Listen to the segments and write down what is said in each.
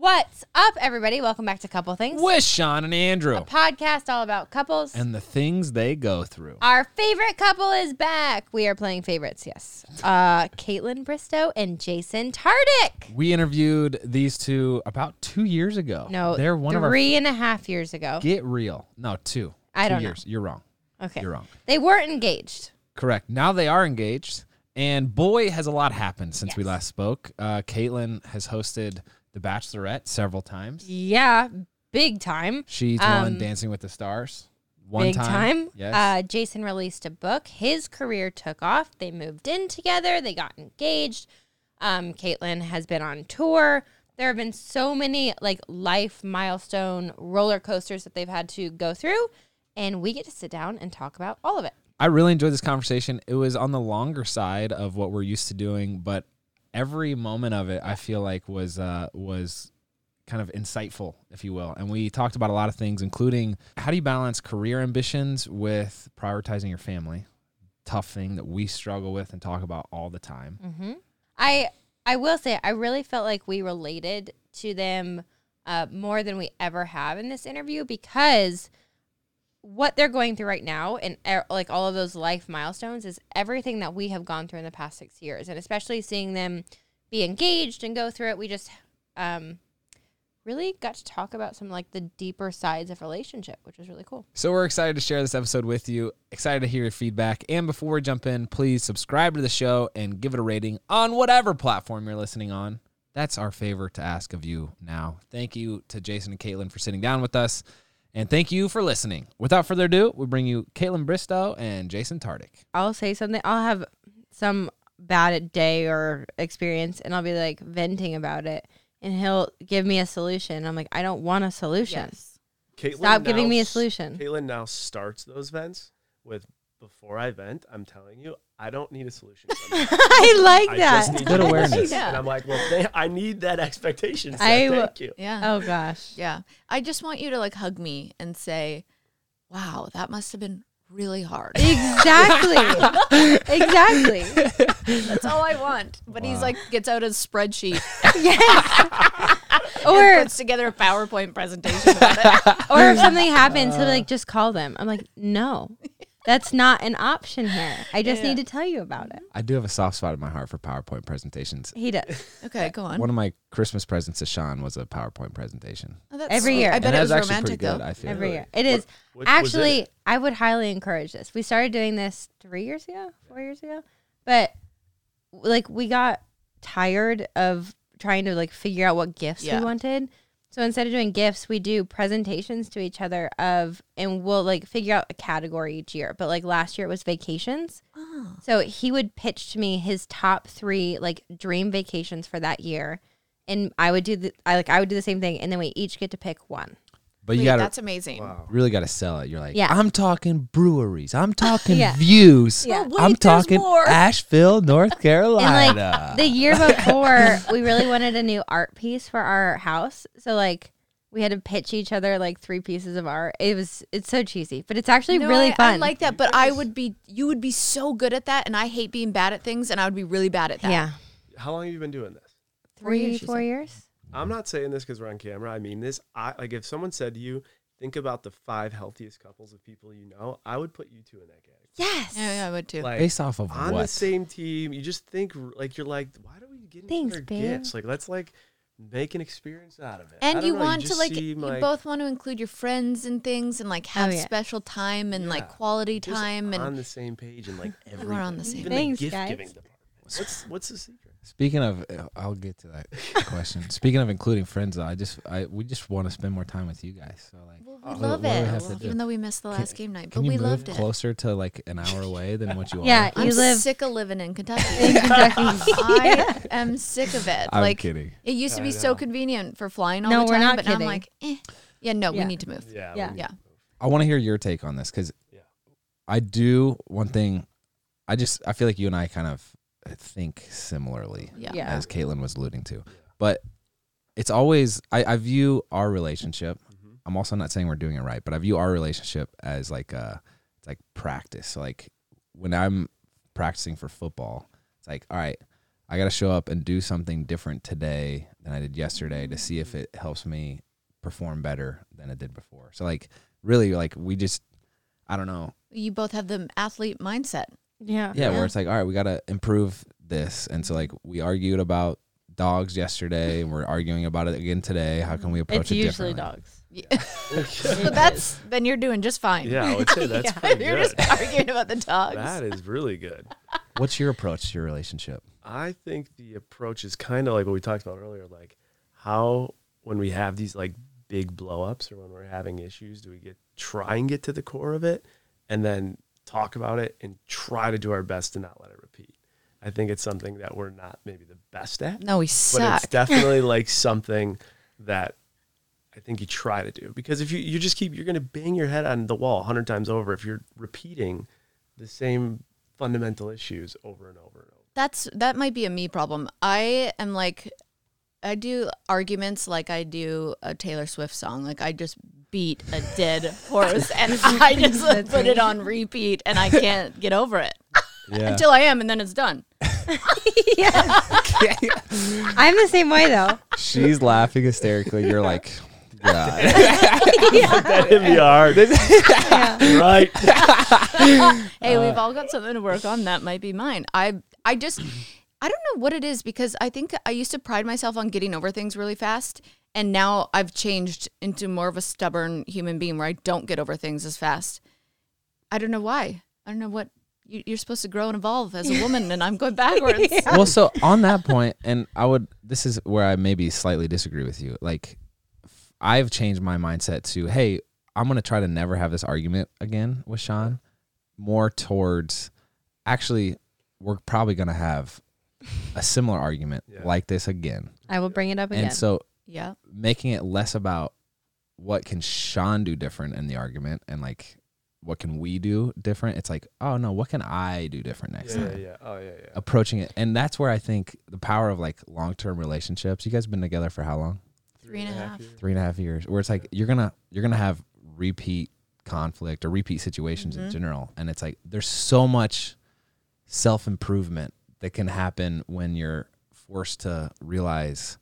What's up, everybody? Welcome back to Couple Things, with Shawn and Andrew a podcast all about couples. and the things they go through. Our favorite couple is back. We are playing favorites, yes. Uh, Kaitlyn Bristowe and Jason Tartick. We interviewed these two about two years ago. No, they're one of our three and a half years ago. get real. No, two. I Two don't know. years. You're wrong. Okay, You're wrong. they weren't engaged. Correct. Now they are engaged, and boy, has a lot happened since we Yes. last spoke. Uh, Kaitlyn has hosted The Bachelorette several times. Yeah, big time. She's won Um, Dancing with the Stars one big time. time. Yes. Uh, Jason released a book. His career took off. They moved in together. They got engaged. Um, Kaitlyn has been on tour. There have been so many like life milestone roller coasters that they've had to go through, and we get to sit down and talk about all of it. I really enjoyed this conversation. It was on the longer side of what we're used to doing, but every moment of it I feel like was uh was kind of insightful, if you will. And we talked about a lot of things, including how do you balance career ambitions with prioritizing your family? Tough thing that we struggle with and talk about all the time. hmm I I will say I really felt like we related to them uh, more than we ever have in this interview because what they're going through right now and er, like all of those life milestones is everything that we have gone through in the past six years and especially seeing them be engaged and go through it we just um really got to talk about some like the deeper sides of relationship which was really cool So we're excited to share this episode with you. Excited to hear your feedback. And before we jump in, please subscribe to the show and give it a rating on whatever platform you're listening on. That's our favor to ask of you now. Thank you to Jason and Kaitlyn for sitting down with us. And thank you for listening. Without further ado, we bring you Kaitlyn Bristowe and Jason Tartick. I'll say something. I'll have some bad day or experience, and I'll be like venting about it, and he'll give me a solution. I'm like, I don't want a solution. Kaitlyn Stop giving me a s- solution. Kaitlyn now starts those vents with before I vent, I'm telling you, I don't need a solution. I like I that. just need Good awareness. Yeah. And I'm like, well, they, I need that expectation. Set. I w- Thank you. Yeah. oh gosh. Yeah. I just want you to like hug me and say, wow, that must have been really hard. Exactly. exactly. That's all I want. But he's like, gets out his spreadsheet Yes. or puts together a PowerPoint presentation about it. or if something happens, he'll like, just call them. I'm like, no, that's not an option here. I just Yeah. need to tell you about it. I do have a soft spot in my heart for PowerPoint presentations. He does. Okay, go on. One of my Christmas presents to Shawn was a PowerPoint presentation. Oh, that's Every sweet. year. I bet that it was actually romantic pretty good, though. I feel. Every Really? year. It is. What- what Actually, it? I would highly encourage this. We started doing this three years ago, four years ago, but like we got tired of trying to like figure out what gifts Yeah. we wanted. So instead of doing gifts, we do presentations to each other of, and we'll like figure out a category each year. But like last year it was vacations. Oh. So he would pitch to me his top three like dream vacations for that year, and I would do the I like I would do the same thing, and then we each get to pick one. But you Wait, gotta that's amazing. Wow. really gotta sell it. You're like, Yeah. I'm talking breweries. I'm talking Yeah. views. Yeah. Wait, I'm there's talking more. Asheville, North And Carolina. like the year before, we really wanted a new art piece for our house. So like we had to pitch each other like three pieces of art. It was it's so cheesy, but it's actually No, really I, fun. I like that, but I would be, you would be so good at that, and I hate being bad at things, and I would be really bad at that. yeah, How long have you been doing this? three, years, she four said. years. I'm not saying this because we're on camera. I mean this. I like if someone said to you, think about the five healthiest couples of people you know, I would put you two in that category. Yes. Yeah, yeah, I would too. Like Based off of on what? the same team, you just think like you're like, why do we get Thanks, each other babe. gifts? Like let's like make an experience out of it. And you know, want to like seem you both want to include your friends and things and like have oh, yeah. special time and like quality just time on and on the same page and like are on the same Even Thanks, the gift guys. giving department. What's what's the secret? Speaking of, I'll get to that question. Speaking of including friends, though, I just, I we just want to spend more time with you guys. So like, well, we Oh, what- love what do we it have do? even though we missed the Can- last game night but you we move loved it closer to like an hour away than what you Yeah, are? you I'm live sick of living in Kentucky. in Kentucky. I am sick of it. I'm like kidding. it used to be so convenient for flying all No, the we're time, not but now I'm like, eh. yeah, no, Yeah. we need to move. Yeah. Yeah. Yeah. I want to hear your take on this because Yeah. I do one thing. I just, I feel like you and I kind of think similarly. Yeah. Yeah. as Kaitlyn was alluding to. But it's always I, I view our relationship. Mhm. I'm also not saying we're doing it right, but I view our relationship as like a it's like practice. So like when I'm practicing for football, it's like all right, I got to show up and do something different today than I did yesterday to see if it helps me perform better than it did before. So like really like we just I don't know. You both have the athlete mindset. Yeah. Yeah, Yeah. where it's like all right, we got to improve this. And so like we argued about dogs yesterday and we're arguing about it again today. How can we approach It's it usually differently? dogs. So that's then you're doing just fine. Yeah, I would say that's Yeah, pretty you're good. just arguing about the dogs. That is really good. What's your approach to your relationship? I think the approach is kind of like what we talked about earlier. Like, how when we have these like big blow ups or when we're having issues, do we get try and get to the core of it and then talk about it and try to do our best to not let it repeat? I think it's something that we're not maybe the best at, no, we suck. but it's definitely like something that I think you try to do because if you, you just keep, you're going to bang your head on the wall a hundred times over if you're repeating the same fundamental issues over and over and over. That's that might be a me problem. I am like I do arguments like I do a Taylor Swift song. Like I just beat a dead horse and I just like, put it on repeat and I can't get over it Yeah. until I am and then it's done. yeah. I'm the same way though. She's laughing hysterically. You're like, God. That hit me hard. Yeah. right. Hey, we've uh, all got something to work on. That might be mine. I I just I don't know what it is because I think I used to pride myself on getting over things really fast. And now I've changed into more of a stubborn human being where I don't get over things as fast. I don't know why. I don't know what you, you're supposed to grow and evolve as a woman, and I'm going backwards. well, so on that point, and I would, this is where I maybe slightly disagree with you. Like, I've changed my mindset to, hey, I'm going to try to never have this argument again with Shawn, more towards actually, we're probably going to have a similar argument Yeah. like this again. I will bring it up again. And so Yeah. making it less about what can Shawn do different in the argument and like, what can we do different? It's like, oh no, what can I do different next Yeah, time? yeah, yeah. Oh, yeah, yeah. approaching it and that's where i think the power of like long-term relationships you guys been together for how long Three and a half. years. three and a half years where it's like you're gonna you're gonna have repeat conflict or repeat situations in Mhm. general and it's like there's so much self-improvement that can happen when you're forced to realize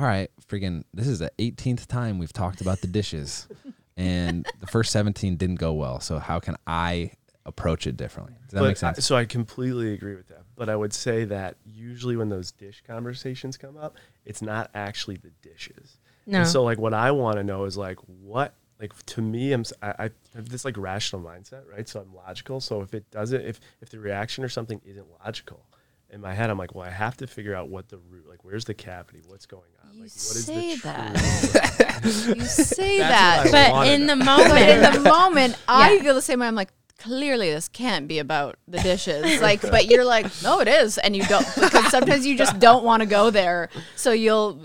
all right freaking this is the 18th time we've talked about the dishes and the first 17 didn't go well so how can i approach it differently does that But make I- sense so I completely agree with that. But I would say that usually when those dish conversations come up, it's not actually the dishes. no. And so like what I want to know is like what like to me I'm I have this like rational mindset, right? So I'm logical. So if it doesn't if if the reaction or something isn't logical in my head, I'm like, well, I have to figure out what the root like where's the cavity, what's going on, You like what is say the that. You say That's that. what I but wanted in the moment, in the moment, I feel the same way. I'm like, clearly this can't be about the dishes. Like, but you're like, no, it is, and you don't because sometimes you just don't want to go there. So you'll,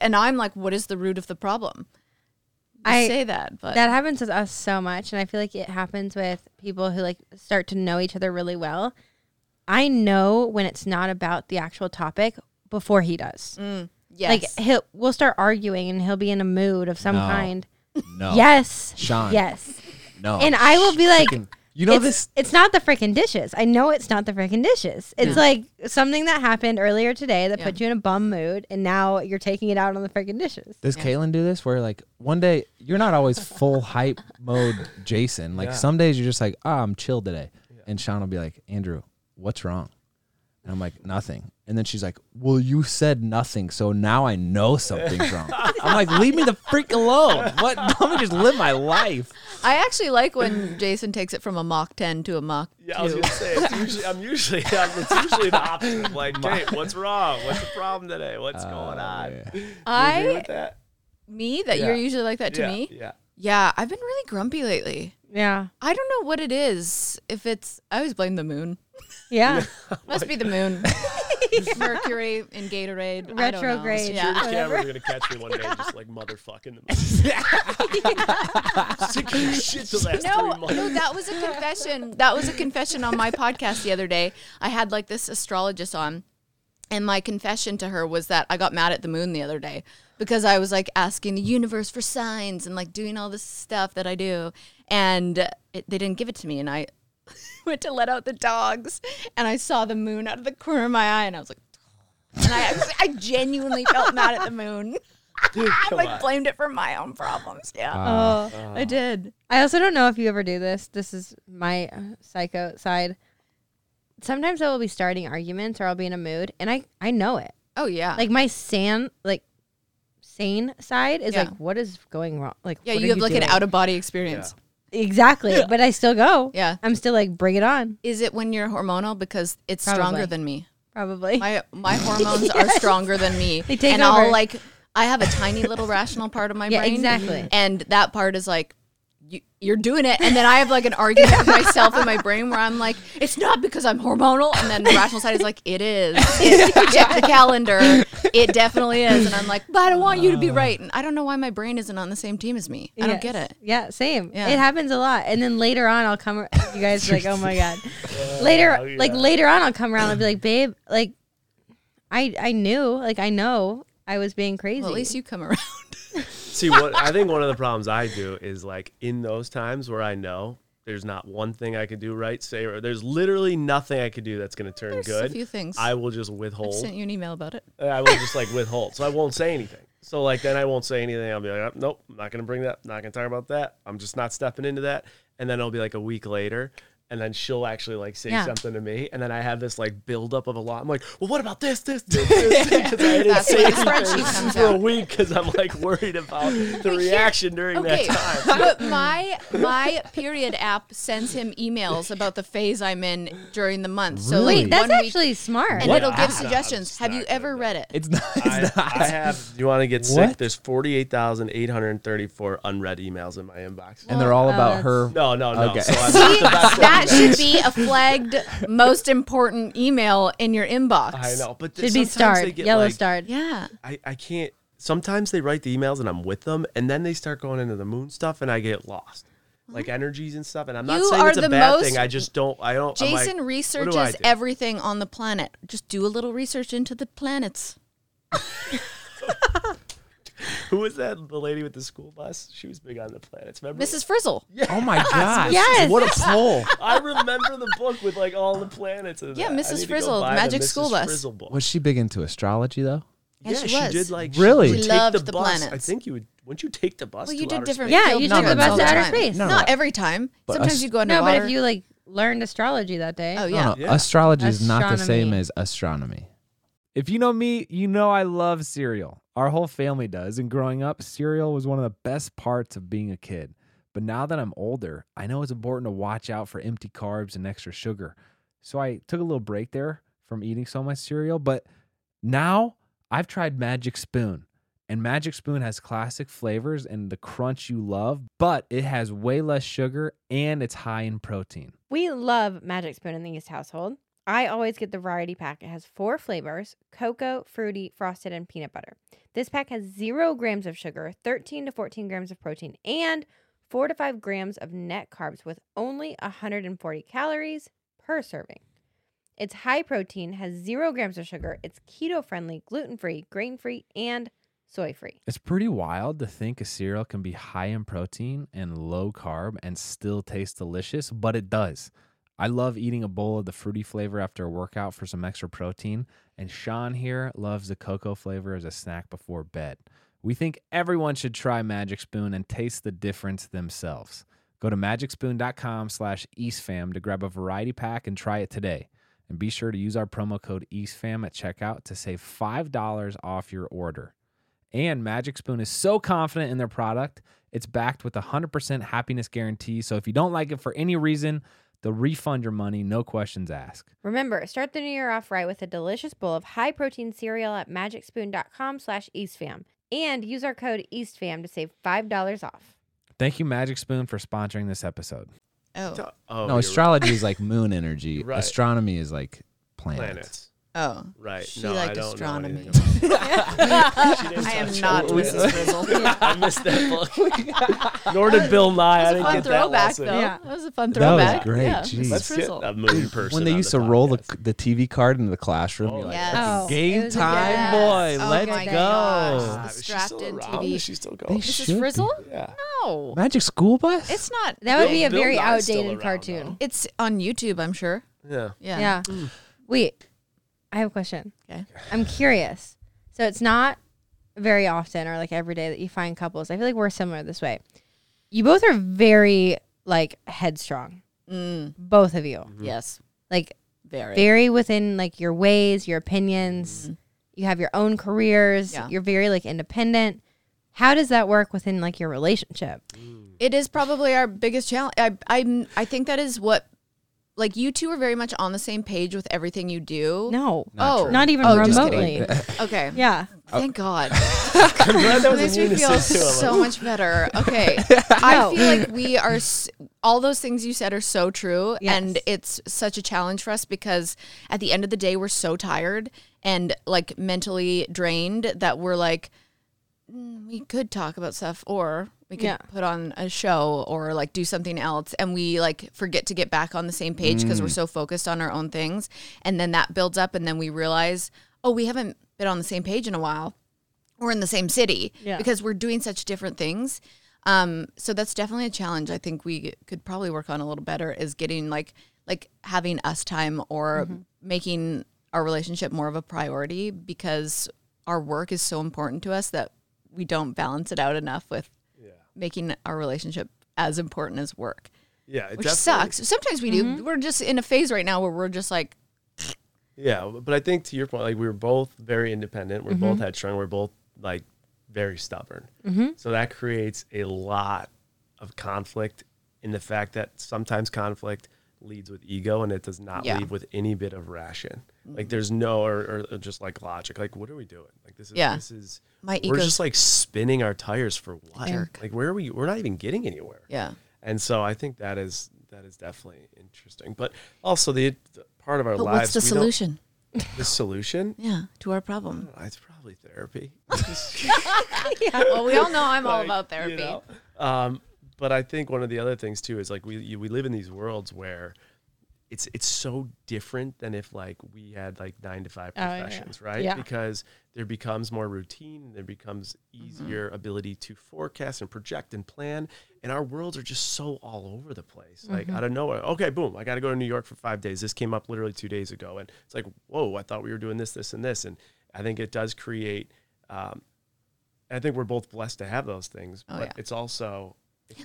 and I'm like, what is the root of the problem? You I- say that, but that happens with us so much and i feel like it happens with people who like start to know each other really well i know when it's not about the actual topic before he does. Mm, yes, like he'll we'll start arguing and he'll be in a mood of some No. kind. No. Yes. Shawn. Yes. No. And i will be like Freaking- you know it's, this? it's not the freaking dishes. I know it's not the freaking dishes. It's like something that happened earlier today that Yeah. put you in a bum mood and now you're taking it out on the freaking dishes. Does Yeah. Kaitlyn do this where like one day you're not always full hype mode Jason? Like Yeah. some days you're just like, ah, I'm chill today. And Shawn will be like, Andrew, what's wrong? And I'm like, nothing. And then she's like, well, you said nothing. So now I know something's wrong. I'm like, leave me the freak alone. What? Let me just live my life. I actually like when Jason takes it from a Mach 10 to a Mach Yeah, I was gonna say it's usually I'm usually it's usually the opposite. I'm like, hey, what's wrong? What's the problem today? What's Oh, going on? yeah. I with that? me that Yeah. you're usually like that to yeah, me. Yeah. Yeah, I've been really grumpy lately. yeah I don't know what it is. If it's, I always blame the moon. Yeah Must be the moon. Mercury in Gatorade. I don't know. Retrograde. Sure, the Yeah. camera's gonna catch me one day, just like motherfucking the Sick of your shit the last No, three months. no, that was a confession. That was a confession on my podcast the other day. I had like this astrologist on, and my confession to her was that I got mad at the moon the other day because I was like asking the universe for signs and like doing all this stuff that I do, and it, they didn't give it to me, and I went to let out the dogs, and I saw the moon out of the corner of my eye, and I was like. and I I genuinely felt mad at the moon. I like on. blamed it for my own problems. Yeah, Uh, Oh, I did. I also don't know if you ever do this. This is my uh, psycho side. Sometimes I will be starting arguments or I'll be in a mood and I I know it. Oh yeah, Like my sane like sane side is Yeah. like what is going wrong? Like yeah. what You are have like an out of body experience. Exactly, but I still go. Yeah. I'm still like bring it on. Is it when you're hormonal? Because it's Probably. stronger than me. Probably. My my hormones are stronger than me. They take and over. I'll like I have a tiny little rational part of my Yeah, brain. exactly. And that part is like you, you're doing it, and then I have like an argument with myself in my brain where I'm like, it's not because I'm hormonal, and then the rational side is like, it is. It, check the calendar, it definitely is, and I'm like, but I don't want you to be right, and I don't know why my brain isn't on the same team as me. I don't get it. Yeah, same. Yeah. It happens a lot. And then later on, I'll come. You guys are like, oh my god. later, Oh, like later on, I'll come around and be like, babe, like, I I knew, like I know I was being crazy. Well, at least you come around. See what I think one of the problems I do is like in those times where I know there's not one thing I could do right, say or there's literally nothing I could do that's gonna turn There's good. a few things. I will just I withhold. sent you an email about it. I will just like withhold. So I won't say anything. So like then I won't say anything. I'll be like, "Oh, nope, I'm not gonna bring that. Not gonna talk about that. I'm just not stepping into that. And then it'll be like a week later, and then she'll actually like say Yeah. something to me, and then I have this like buildup of a lot. I'm like, well, what about this, this, this, this? Because I didn't That's say anything for a week because I'm like worried about the reaction during Okay, that time. but my my period app sends him emails about the phase I'm in during the month. So Really? Wait, like that's one week- actually smart. and What it'll give suggestions. Have you ever read it? it's not. It's I, not. I have. You want to get What? sick? There's 48,834 unread emails in my inbox. and they're all about that's- her. no, no, no. Okay. So I'm See, not the best that should be a flagged most important email in your inbox. I know, but Should be sometimes they starred, get, yellow like, starred. Yeah. I, I can't. Sometimes they write the emails and I'm with them, and then they start going into the moon stuff, and I get lost, like energies and stuff. And I'm not You saying it's a bad most- thing. I just don't. I don't. I'm like, Jason do researches do? everything on the planet. Just do a little research into the planets. Who was that? The lady with the school bus? She was big on the planets. Remember? Mrs. Frizzle. Yeah. Oh my gosh. Yes. What a poll. I remember the book with like all the planets. In Yeah, that. Mrs. need to go Frizzle, Magic Mrs. School Bus. Frizzle book. Was she big into astrology though? Yeah, yeah, she she, was. did like Really? She She loved the, the bus. I think you would. Wouldn't you take the bus? Well, to you did outer different. space? Yeah, you No, took no, the bus no, to outer time. space. No, Not every time. Sometimes you go underwater. No, but if you like learned astrology that day. Oh yeah. Astrology is not the same as astronomy. If you know me, you know I love cereal. Our whole family does. And growing up, cereal was one of the best parts of being a kid. But now that I'm older, I know it's important to watch out for empty carbs and extra sugar. So I took a little break there from eating so much cereal. But now I've tried Magic Spoon. And Magic Spoon has classic flavors and the crunch you love, but it has way less sugar and it's high in protein. We love Magic Spoon in the East household. I always get the variety pack. It has four flavors cocoa, fruity, frosted, and peanut butter. This pack has zero grams of sugar, 13 to 14 grams of protein, and four to five grams of net carbs with only 140 calories per serving. It's high protein, has zero grams of sugar, it's keto friendly, gluten free, grain free, and soy free. It's pretty wild to think a cereal can be high in protein and low carb and still taste delicious, but it does. I love eating a bowl of the fruity flavor after a workout for some extra protein, and Shawn here loves the cocoa flavor as a snack before bed. We think everyone should try Magic Spoon and taste the difference themselves. Go to magicspoon.com slash eastfam to grab a variety pack and try it today. And be sure to use our promo code EastFam at checkout to save $5 off your order. And Magic Spoon is so confident in their product, it's backed with a 100% happiness guarantee. So if you don't like it for any reason, they'll refund your money, no questions asked. Remember, start the new year off right with a delicious bowl of high protein cereal at magicspoon.com slash eastfam and use our code eastfam to save $5 off. Thank you, Magic Spoon, for sponsoring this episode. Oh. Oh, oh, no, you're astrology is like moon energy. Right. Astronomy is like planets. planets. Oh. Right. She no, liked I don't astronomy. Know anything about She I am not. Mrs. Frizzle. I missed that book. Nor did Bill Nye. I That was didn't a fun get that throwback, lesson. though. Yeah. That was a fun throwback. That was throwback. great. Yeah, Jeez. Let's get a moon person. when they used the to roll the, the TV card into the classroom, Oh, you're like, Yes. Oh, game it was a time, good- boy. Oh Let's go. gosh. Ah, is she still Distracted around? TV. Is she still going? should Mrs. be. Frizzle? Yeah. No. Magic School Bus? It's not. That would be a very outdated cartoon. It's on YouTube, I'm sure. Yeah. Yeah. Yeah. Hmm. Wait, I have a question. Okay. I'm curious. So it's not very often or like every day that you find couples. I feel like we're similar this way. You both are very like headstrong. Mm, Both of you. Mm-hmm. yes. Like Very. very within like your ways, your opinions. Mm-hmm. You have your own careers. Yeah. You're very like independent. How does that work within like your relationship? Mm. It is probably our biggest challenge. I I I think that is what like you two are very much on the same page with everything you do. No. Not oh, true. Not even Oh, remotely. Okay. Yeah. Thank God. I'm glad that was makes me feel unison, too. I'm so much better. Okay. I feel like we are, s- all those things you said are so true. And it's such a challenge for us because at the end of the day, we're so tired and like mentally drained that we're like, "Mm, Mm, we could talk about stuff or we could Yeah. put on a show or like do something else. And we like forget to get back on the same page because we're mm. so focused on our own things. And then that builds up. And then we realize, oh, we haven't been on the same page in a while we're in the same city Yeah. because we're doing such different things. Um, so that's definitely a challenge. I think we could probably work on a little better is getting like like having us time or mm-hmm. making our relationship more of a priority because our work is so important to us that we don't balance it out enough with making our relationship as important as work, Yeah, it which definitely- sucks. Sometimes we do. Mm-hmm. We're just in a phase right now where we're just like, Yeah, but I think to your point, like we were both very independent. We're both mm-hmm. headstrong. We're both like very stubborn. Mm-hmm. So that creates a lot of conflict in the fact that sometimes conflict leads with ego and it does not Yeah. leave with any bit of ration. Like there's no or, or just like logic. Like what are we doing? Like this is Yeah. this is My we're just like spinning our tires for what? Jerk. Like where are we? We're not even getting anywhere. yeah, And so I think that is that is definitely interesting. But also the, the part of our but lives. what's the solution? The solution? Yeah, to our problem. Oh, It's probably therapy. yeah, well, we all know I'm all Like, about you therapy. know? Um, but I think one of the other things too is like we you, we live in these worlds where it's it's so different than if like we had like nine to five Oh, yeah. professions, right? Yeah. Because there becomes more routine, there becomes Mm-hmm. easier ability to forecast and project and plan, and our worlds are just so all over the place. Like Mm-hmm. out of nowhere, okay, boom, I got to go to New York for five days. This came up literally two days ago, and it's like, whoa, I thought we were doing this, this, and this, and I think it does create. Um, I think we're both blessed to have those things, Oh, but yeah. it's also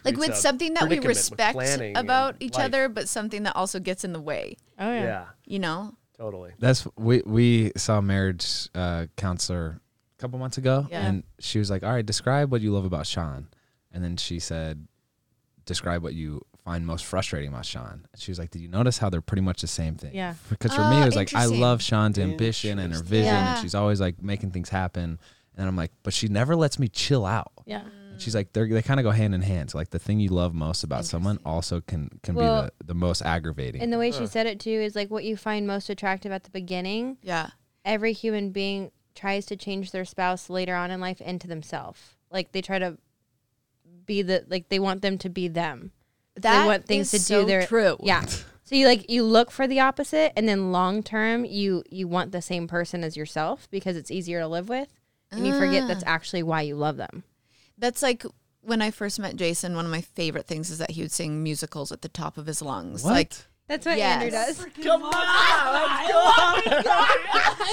like with a something that we respect about each life. other, but something that also gets in the way. Oh Yeah. You know? totally. That's we we saw a marriage uh, counselor a couple months ago, Yeah. and she was like, "All right, describe what you love about Shawn," and then she said, "Describe what you find most frustrating about Shawn." And she was like, "Did you notice how they're pretty much the same thing?" Yeah. Because for me, it was like I love Shawn's ambition and her vision, Yeah. and she's always like making things happen. And I'm like, but she never lets me chill out. Yeah. And she's like, they're, they kind of go hand in hand. So like the thing you love most about someone also can can Well, be the, the most aggravating. And the way she said it too is like what you find most attractive at the beginning. Yeah. Every human being tries to change their spouse later on in life into themselves. Like they try to be the like they want them to be them. That they want things to is do so their true. Yeah. So you like you look for the opposite and then long term you you want the same person as yourself because it's easier to live with and you forget Ah. that's actually why you love them. That's like when I first met Jason, one of my favorite things is that he would sing musicals at the top of his lungs. what? Like That's what Yes. Andrew does. Come on, let's go.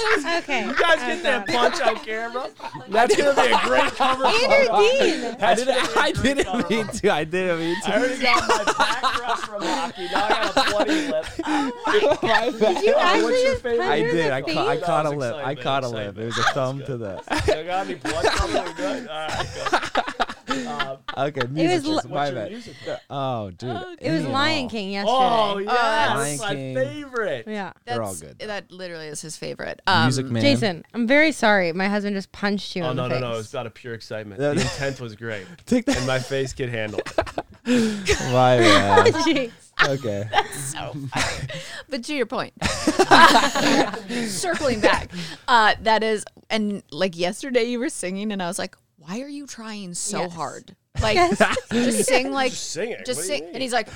Oh okay. You guys get that punch on camera. That's gonna be a great cover. Andrew. Dean. I didn't, I didn't mean to. I didn't mean to. I already got my back thrust from hockey. Now I got a bloody lip. Did you actually What's your just favorite- I did. I, ca- I caught a lip. I caught a lip. excitement. It was a thumb to the. You got any blood coming? We're. All right, Um, Okay, was musicals. li- My bad. music? Oh, dude. It was any and Lion all. King yesterday. Oh yeah, Lion that's my King. favorite. Yeah. They're all that's- good. That literally is his favorite. Um, Music man. Jason, I'm very sorry. My husband just punched you Oh in no the no face. no! It's out of pure excitement. The intent was great, Take and that. my face could handle it. My bad. Jeez. Okay. so funny. but to your point, circling back, uh, that is, and like yesterday you were singing, and I was like, why are you trying so Yes. hard? Like, just sing like, Just sing it. just What do you sing. And he's like,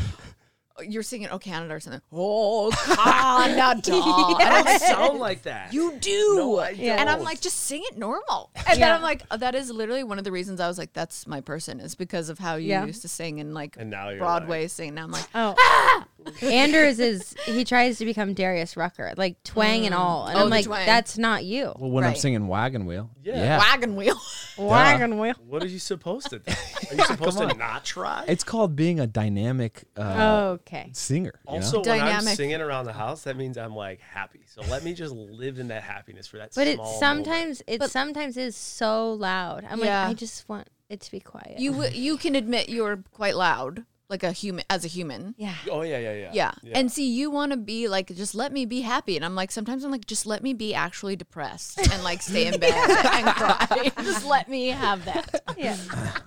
you're singing Oh Canada or something. Oh Canada. And I don't sound like that. you do. No, I Yeah. And I'm like, just sing it normal. And then I'm like, oh, that is literally one of the reasons I was like, that's my person is because of how you Yeah. used to sing and like And now you're Broadway like- sing. Now I'm like, Oh, ah! Anders is he tries to become Darius Rucker, like twang and mm. all, and Oh, I'm like, twang. that's not you. Well, when I'm singing Wagon Wheel, Yeah. Wagon wheel. Wagon wheel. What are you supposed to? do? Are you supposed to not try? it's called being a dynamic uh, oh, Okay. singer. you know? Also, when I'm Dynamic. singing around the house, that means I'm like happy. So let me just live in that happiness for that. But it small moment. sometimes it sometimes is so loud. I'm Yeah. like, I just want it to be quiet. You w- you can admit you're quite loud, like a human as a human. yeah. Oh yeah, yeah, yeah. Yeah. And see, you want to be like, just let me be happy. And I'm like, sometimes I'm like, just let me be actually depressed and like stay in bed and cry. just let me have that. Yeah.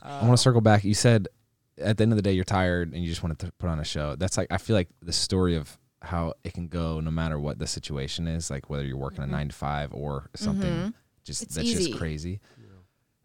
I want to circle back. You said at the end of the day you're tired and you just wanted to put on a show. That's like I feel like the story of how it can go no matter what the situation is, like whether you're working a nine to five or something just It's that's easy. just crazy.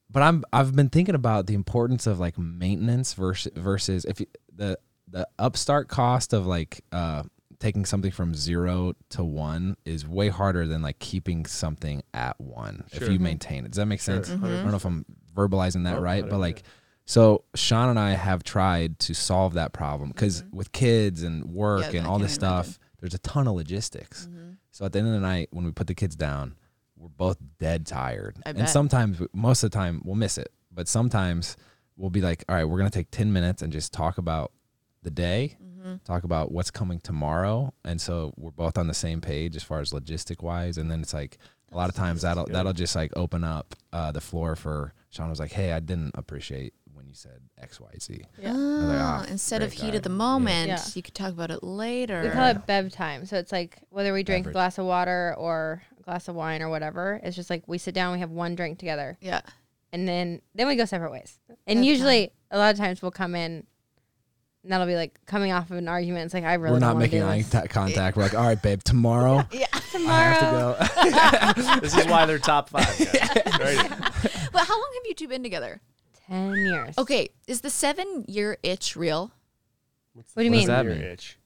But I'm I've been thinking about the importance of like maintenance versus versus if you, the the upstart cost of like uh taking something from zero to one is way harder than like keeping something at one if you maintain it. Does that make sense? Mm-hmm. I don't know if I'm verbalizing that Oh, right, but 100%. like so Shawn and I have tried to solve that problem because with kids and work Mm-hmm. Yeah, and all this imagine. stuff, there's a ton of logistics. Mm-hmm. So at the end of the night, when we put the kids down, we're both dead tired. I and bet. sometimes, most of the time, we'll miss it. But sometimes we'll be like, all right, we're going to take 10 minutes and just talk about the day, Mm-hmm. talk about what's coming tomorrow. And so we're both on the same page as far as logistic wise. And then it's like, a lot of times that'll that'll just like open up uh, the floor for Shawn was like, hey, I didn't appreciate when you said X, Y, Z. Yeah. like, ah, instead of great heat guy. of the moment, Yeah. you could talk about it later. We call it bev time. So it's like whether we drink Beverage. a glass of water or a glass of wine or whatever, it's just like we sit down, we have one drink together, yeah. and then then we go separate ways. And Bev usually, a lot of times we'll come in, and that'll be like coming off of an argument. It's like I really we're don't making eye this. ta- contact. We're like, all right, babe, tomorrow Yeah. Tomorrow. I have to go. This is why they're top five. Guys. Right? But how long have you two been together? Ten years. Okay. Is the seven year itch real? What do you mean? does that mean? itch.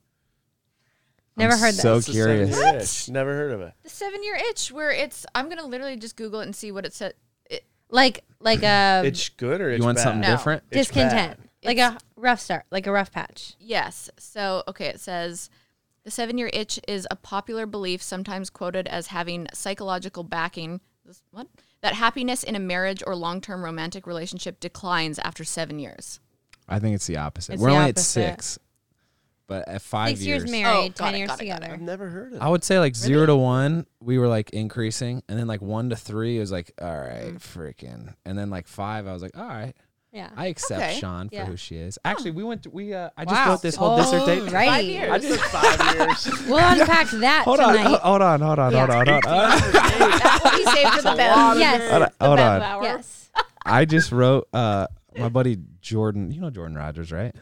Never I'm heard that. so It's the curious. seven-year itch. Never heard of it. The seven year itch, where it's, I'm going to literally just Google it and see what it said. It, Like like a Itch good or itch You want bad? something No. different? Itch discontent, bad. like a rough start, like a rough patch. Yes. So, okay, it says the seven year itch is a popular belief, sometimes quoted as having psychological backing. This, what? That happiness in a marriage or long term romantic relationship declines after seven years. I think it's the opposite. It's We're the only at six, but at five Six years, years, married, Oh, got ten it, years got it, got it. together. I've never heard of. I would say like zero to one, we were like increasing, and then like one to three, it was like, all right, Mm. freaking, and then like five, I was like, all right, Yeah. I accept Okay. Shawn for Yeah. who she is. Actually, we went, to, we, uh, I just Wow. wrote this whole dissertation. Alrighty. Five years. I just five years. We'll unpack that Hold on, tonight. hold on, hold on, hold Yeah. on, hold on. That's what we saved for the best. yes. hold on, hold on. Yes. I just wrote uh my buddy Jordan, you know Jordan Rogers, right?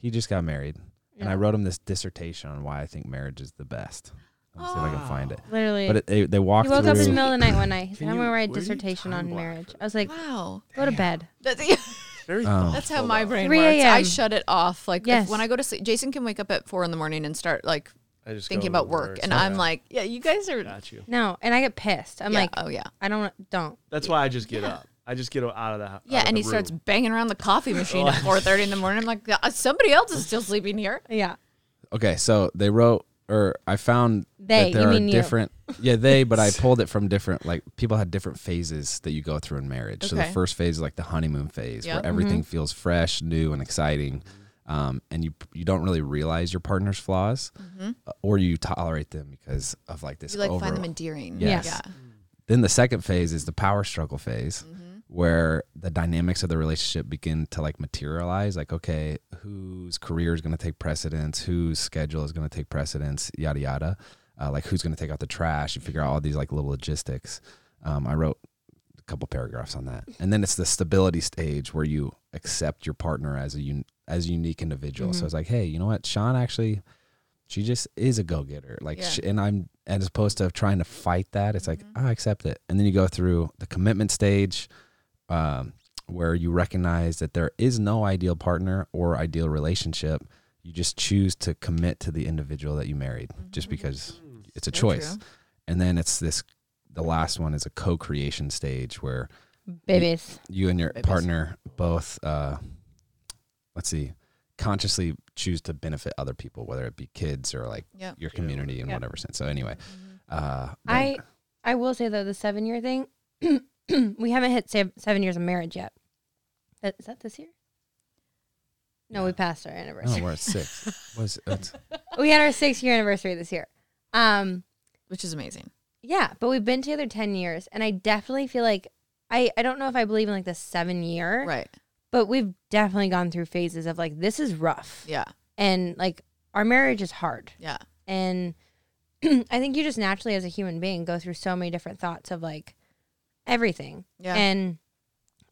He just got married. And I wrote him this dissertation on why I think marriage is the best. Let me see if I can find it. Literally. But it, they they walked he woke through up in the middle of the night one night. He said, Can I'm you- going to write a where do you dissertation on block marriage. for I was like, Wow. go to bed. That's, Very Oh. that's how my brain 3 works. I shut it off. Like if- when I go to sleep, Jason can wake up at four in the morning and start like I just thinking about work, reverse. and Okay. I'm like, yeah, you guys are. got you. No. And I get pissed. I'm yeah, like, oh yeah, I don't, don't. That's why I just get up. I just get out of the house. yeah. And he starts banging around the coffee machine at four thirty in the morning. I'm like, "Uh, somebody else is still sleeping here. Yeah. Okay, so they wrote or I found They, that there are different Yeah, they, but I pulled it from different like people had different phases that you go through in marriage. Okay. So the first phase is like the honeymoon phase Yeah. where everything feels fresh, new and exciting. Um, and you you don't really realize your partner's flaws uh, or you tolerate them because of like this You like over- find them endearing. Yes. Yeah. Then the second phase is the power struggle phase, Mm-hmm. Where the dynamics of the relationship begin to like materialize. Like, okay, whose career is going to take precedence? Whose schedule is going to take precedence? Yada yada. Uh, like, who's going to take out the trash? and figure out all these like little logistics. Um, I wrote a couple paragraphs on that, and then it's the stability stage where you accept your partner as a un- as a unique individual. Mm-hmm. So it's like, hey, you know what, Shawn actually she just is a go-getter like Yeah. sh and i'm as opposed to trying to fight that it's like Mm-hmm. oh, i accept it and then you go through the commitment stage um, where you recognize that there is no ideal partner or ideal relationship you just choose to commit to the individual that you married just because it's a Mm-hmm. Choice true. and then it's this the last one is a co-creation stage where Babies. you and your Babies. partner both uh let's see consciously choose to benefit other people, whether it be kids or like Yeah. your community in Yeah. whatever sense. So anyway, uh, I I will say though the seven year thing, we haven't hit sev- seven years of marriage yet. That, is that this year? No, we passed our no, anniversary. we're at six. Was it's, we had our six year anniversary this year. Um, Which is amazing. yeah, but we've been together ten years, and I definitely feel like I I don't know if I believe in like the seven year, Right. but we've definitely gone through phases of like this is rough, Yeah. and like our marriage is hard, Yeah. and I think you just naturally as a human being go through so many different thoughts of like everything. Yeah. And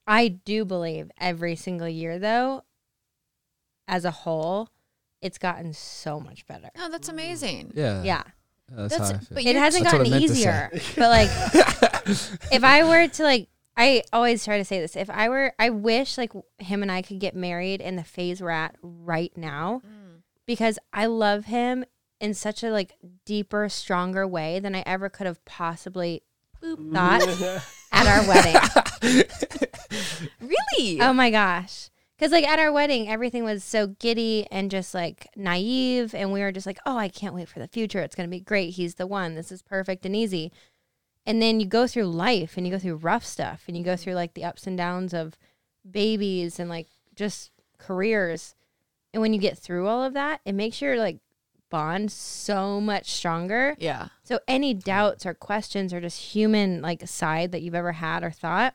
I do believe every single year though, as a whole, it's gotten so much better. oh, that's amazing. yeah, Yeah. That's, That's how I feel. but It hasn't That's gotten meant to say. easier. But like if I were to like I always try to say this. If I were I wish like him and I could get married in the phase we're at right now Mm. because I love him in such a like deeper, stronger way than I ever could have possibly boop, thought at our wedding. really? Oh my gosh. Because, like, at our wedding, everything was so giddy and just like naive. And we were just like, oh, I can't wait for the future. It's going to be great. He's the one. This is perfect and easy. And then you go through life and you go through rough stuff and you go through like the ups and downs of babies and like just careers. And when you get through all of that, it makes your like bond so much stronger. yeah. So any doubts or questions or just human like side that you've ever had or thought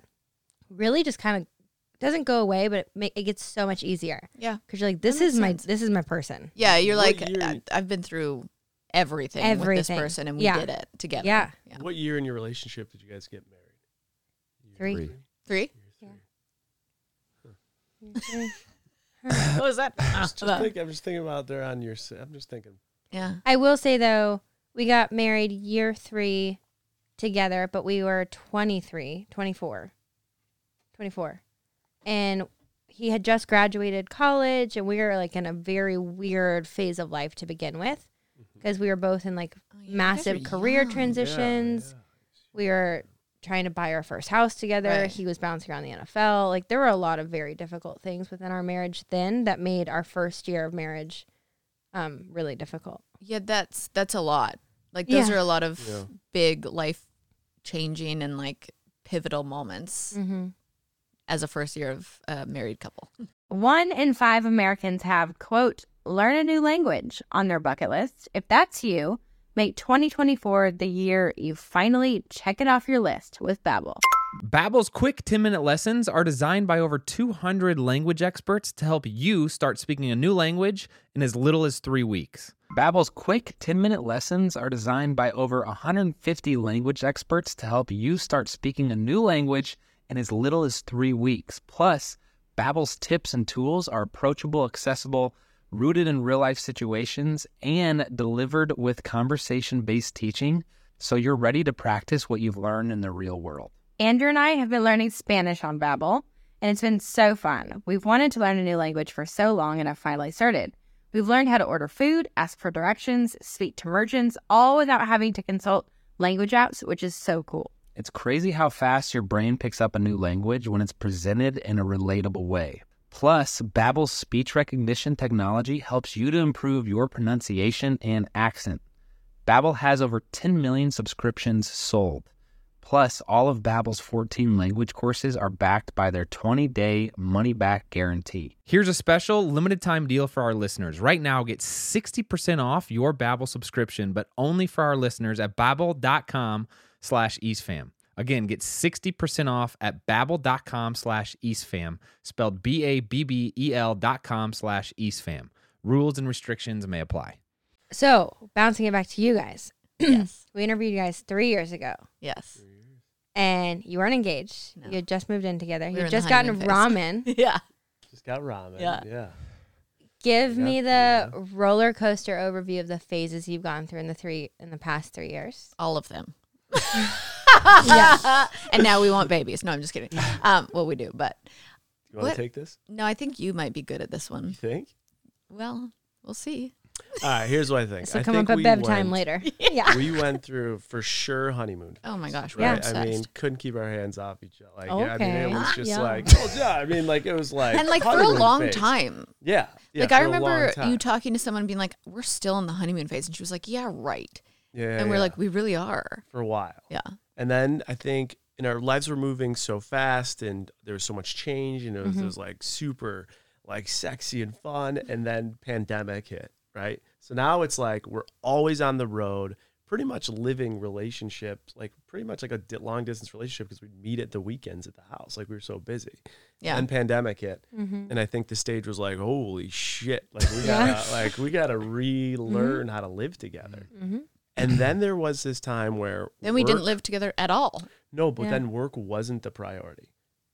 really just kind of doesn't go away, but it, ma- it gets so much easier Yeah. because you're like, this is makes my sense. this is my person. Yeah. You're What like, year- I, I've been through everything, with this person and we Yeah. did it together. Yeah. Yeah. What year in your relationship did you guys get married? Three. Three. Three? Year what was that? Ah, just, just think, I'm just thinking about there on your. I'm just thinking. yeah. I will say though, we got married year three together, but we were 23, 24, 24. And he had just graduated college and we were like in a very weird phase of life to begin with mm-hmm. because we were both in like Oh, yeah, massive career young. transitions. We were trying to buy our first house together. Right. He was bouncing around the NFL. Like there were a lot of very difficult things within our marriage then that made our first year of marriage um really difficult. Yeah, that's that's a lot. Like those Yeah. are a lot of Yeah. big life changing and like pivotal moments Mm-hmm. as a first year of a married couple. One in five Americans have, quote, learn a new language on their bucket list. If that's you, make 2024 the year you finally check it off your list with Babbel. Babbel's quick 10-minute lessons are designed by over 200 language experts to help you start speaking a new language in as little as 3 weeks. Babbel's quick 10-minute lessons are designed by over 150 language experts to help you start speaking a new language in as little as 3 weeks. Plus, Babbel's tips and tools are approachable, accessible, rooted in real-life situations, and delivered with conversation-based teaching so you're ready to practice what you've learned in the real world. Andrew and I have been learning Spanish on Babbel, and it's been so fun. We've wanted to learn a new language for so long and have finally started. We've learned how to order food, ask for directions, speak to merchants, all without having to consult language apps, which is so cool. It's crazy how fast your brain picks up a new language when it's presented in a relatable way. Plus, Babbel's speech recognition technology helps you to improve your pronunciation and accent. Babbel has over 10 million subscriptions sold. Plus, all of Babbel's 14 language courses are backed by their 20-day money-back guarantee. Here's a special limited time deal for our listeners. Right now, get 60% off your Babbel subscription, but only for our listeners at babbel.com slash eastfam. Again, get 60% off at babbel.com slash eastfam, spelled B-A-B-B-E-L dot com slash eastfam. Rules and restrictions may apply. So, bouncing it back to you guys. yes. We interviewed you guys 3 years ago Yes. and you weren't engaged. No. You had just moved in together. We you had just gotten honeymoon ramen. Yeah. Just got ramen. Yeah. Yeah. Give Yeah, me the yeah. roller coaster overview of the phases you've gone through in the three in the past 3 years. All of them. Yes. and now we want babies. No, I'm just kidding. Um, well, we do, but You want What? to take this? no, I think you might be good at this one. You one. think? Well, we'll see. All right. Here's what I think. This will I come think up at we bedtime went- later. yeah. We went through for sure honeymoon. Oh my gosh, we're Yeah. Right. I mean, obsessed. couldn't keep our hands off each other. Like, I mean, Okay. it was just Yeah. like, oh yeah. I mean, like it was like and like for a honeymoon long phase. time, Yeah. yeah like I for a long remember time. you talking to someone being like, "We're still in the honeymoon phase," and she was like, "Yeah, right." Yeah. and we're yeah, like, "We really are." for a while. Yeah. And then I think and our lives were moving so fast and there was so much change and it was, mm-hmm. it was like super like sexy and fun and then pandemic hit, right? So now it's like we're always on the road, pretty much living relationships, like pretty much like a long distance relationship because we'd meet at the weekends at the house, like we were so busy. Yeah. And pandemic hit, Mm-hmm. and I think the stage was like, holy shit, like we gotta like we gotta mm-hmm. relearn how to live together. Mm-hmm. Mm-hmm. And then there was this time where Then we didn't live together at all. no, but Yeah. then work wasn't the priority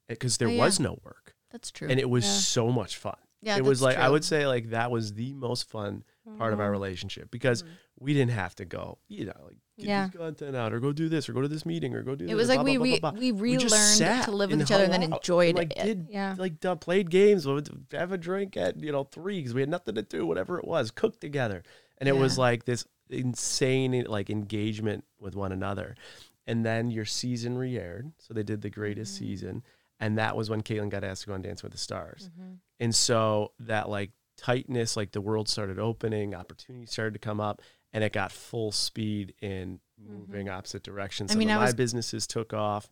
because there Oh, yeah. was no work, That's true. and it was Yeah. so much fun. yeah, it was like I would say like that was the most fun part of our relationship because we didn't have to go, you know, like get Mm-hmm. Yeah. this content out or go do this or go to this meeting or go do. That. It this, was like blah, we blah, we blah, we relearned to live with each other and then enjoyed and, like, it. Did Yeah. like done, played games, have a drink at you know three because we had nothing to do, whatever it was, cooked together, and it was like this insane like engagement with one another. And then your season re-aired, so they did the greatest Mm-hmm. season, and that was when Kaitlyn got asked to go on Dance with the Stars. Mm-hmm. And so that like tightness, like the world started opening, opportunities started to come up, and it got full speed in moving opposite directions. Mm-hmm. I Some mean, of I my was- businesses took off,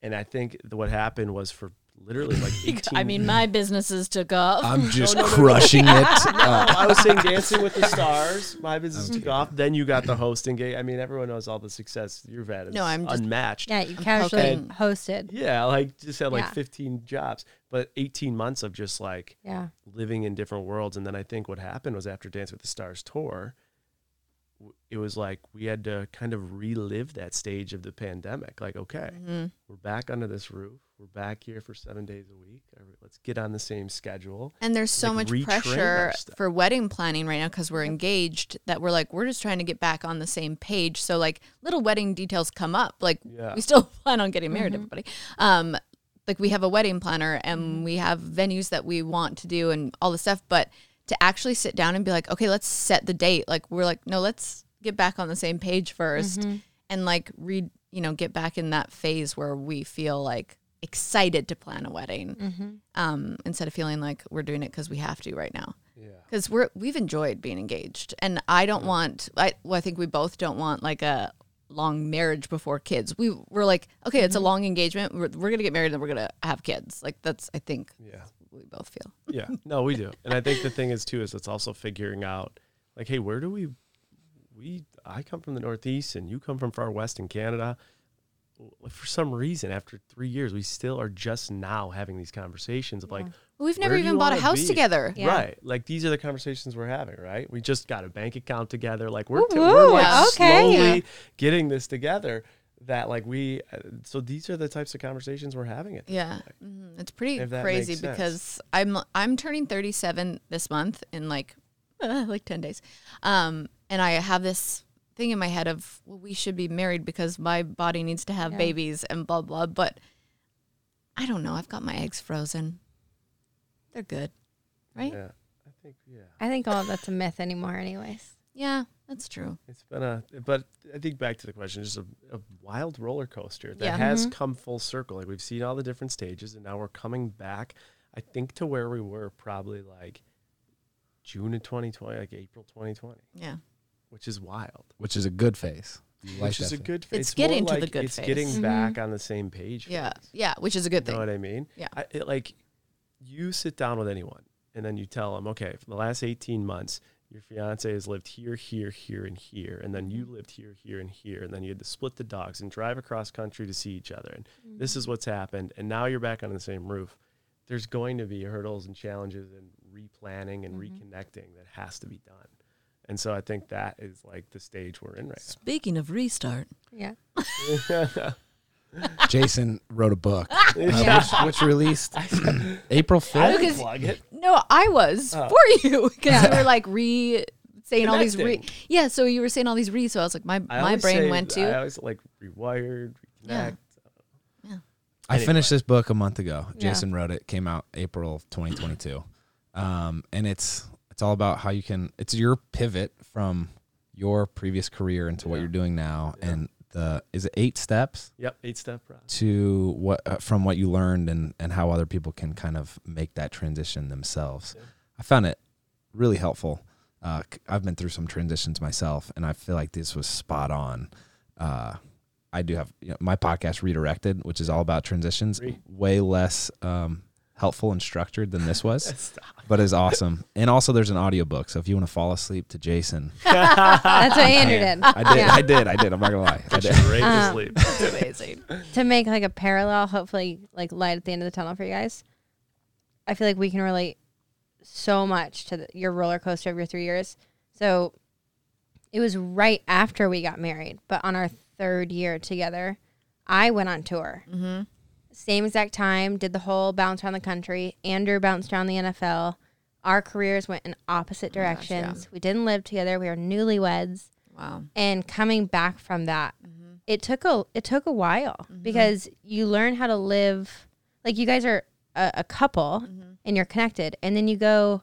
and I think th- what happened was for literally like 18 I mean, my businesses took off. I'm just no, no, no. crushing it. No, Uh, I was saying Dancing with the Stars. My business took off. Then you got the hosting gig. I mean, everyone knows all the success you've had. It's No, I'm just- unmatched. Yeah, you I'm casually poking- hosted. Yeah, like just had like Yeah. 15 jobs, but 18 months of just like Yeah. living in different worlds. And then I think what happened was after Dance with the Stars tour, it was like we had to kind of relive that stage of the pandemic. Like, okay, Mhm. we're back under this roof. We're back here for seven days a week. Let's get on the same schedule. And there's so like, much pressure for wedding planning right now because we're engaged that we're like, we're just trying to get back on the same page. So, like, little wedding details come up. Like, Yeah. we still plan on getting married, mm-hmm. everybody. Um, like, we have a wedding planner and mm-hmm. we have venues that we want to do and all this stuff. But to actually sit down and be like, okay, let's set the date. Like, we're like, no, let's get back on the same page 1st mm-hmm. and, like, read, you know, get back in that phase where we feel like excited to plan a wedding um, instead of feeling like we're doing it because we have to right now. Yeah. Because we're we've enjoyed being engaged, and I don't want. I well, I think we both don't want like a long marriage before kids. We we're like, okay, it's a long engagement. We're, we're gonna get married and we're gonna have kids. Like that's I think Yeah. we both feel. Yeah. No, we do. And I think the thing is too is it's also figuring out like, hey, where do we we I come from the Northeast and you come from far west in Canada. Well, For some reason, after three years, we still are just now having these conversations of like, We've never even bought a house be? together. Yeah. right? Like these are the conversations we're having, right? We just got a bank account together. Like we're, Woo t- we're woo, like okay. slowly Yeah. getting this together. That like we, uh, so these are the types of conversations we're having. At Yeah, point. Mhm. it's pretty crazy because I'm I'm turning 37 this month in like uh, like 10 days, um, and I have this thing in my head of well, we should be married because my body needs to have Yeah. babies and blah blah. But I don't know. I've got my eggs frozen. They're good, right? Yeah, Yeah, I think yeah. I think all of that's a myth anymore, anyways. Yeah, that's true. It's been a, but I think back to the question, just a, a wild roller coaster that Yeah. has mm-hmm. come full circle. Like we've seen all the different stages, and now we're coming back. I think to where we were probably like June of 2020, like April 2020, Yeah, which is wild. which is a good phase. You like which is a phase. good. Face. It's more getting to the like good It's phase. getting Mhm. back on the same page. yeah, phase. yeah. Which is a good thing. You know what I mean? Yeah. I, it, like you sit down with anyone and then you tell them, okay, for the last 18 months, your fiance has lived here, here, here, and here. And then you Mm-hmm. lived here, here, and here. And then you had to split the dogs and drive across country to see each other. And this is what's happened. And now you're back on the same roof. There's going to be hurdles and challenges and replanning and reconnecting that has to be done. And so I think that is like the stage we're in right now. Speaking of restart, Yeah. now. Jason wrote a book, uh, Yeah. which, which released April I fifth. didn't plug it. No, I was Oh. for you because you were like re saying all these re. Connecting. Yeah, so you were saying all these re. So I was like, my I my always brain say- went I to. always like rewired, Yeah. reconnect. I finished this book a month ago. Yeah. Jason wrote it. Came out April 2022, um, and it's it's all about how you can. It's your pivot from your previous career into what you're doing now, Yeah. and the is it eight steps Yep, eight step process. to what uh, from what you learned and and how other people can kind of make that transition themselves. I found it really helpful. Uh, I've been through some transitions myself, and I feel like this was spot on. Uh, I do have you know, my podcast redirected, which is all about transitions, way less um, helpful and structured than this was, but it's awesome. And also, there's an audiobook, so if you want to fall asleep to Jason, That's what Andrew did. I did, Yeah. I did, I did. I'm not gonna lie, I Get you did. right to Um, sleep. It's amazing. to make like a parallel, hopefully like light at the end of the tunnel for you guys. I feel like we can relate so much to the, your roller coaster of your three years. So it was right after we got married, but on our third year together, I went on tour. Mm-hmm. Same exact time, did the whole bounce around the country. Andrew bounced around the NFL. Our careers went in opposite Oh my gosh, yeah. directions. We didn't live together. We were newlyweds Wow. and coming back from that Mm-hmm. it took a it took a while because you learn how to live like you guys are a, a couple Mm-hmm. and you're connected and then you go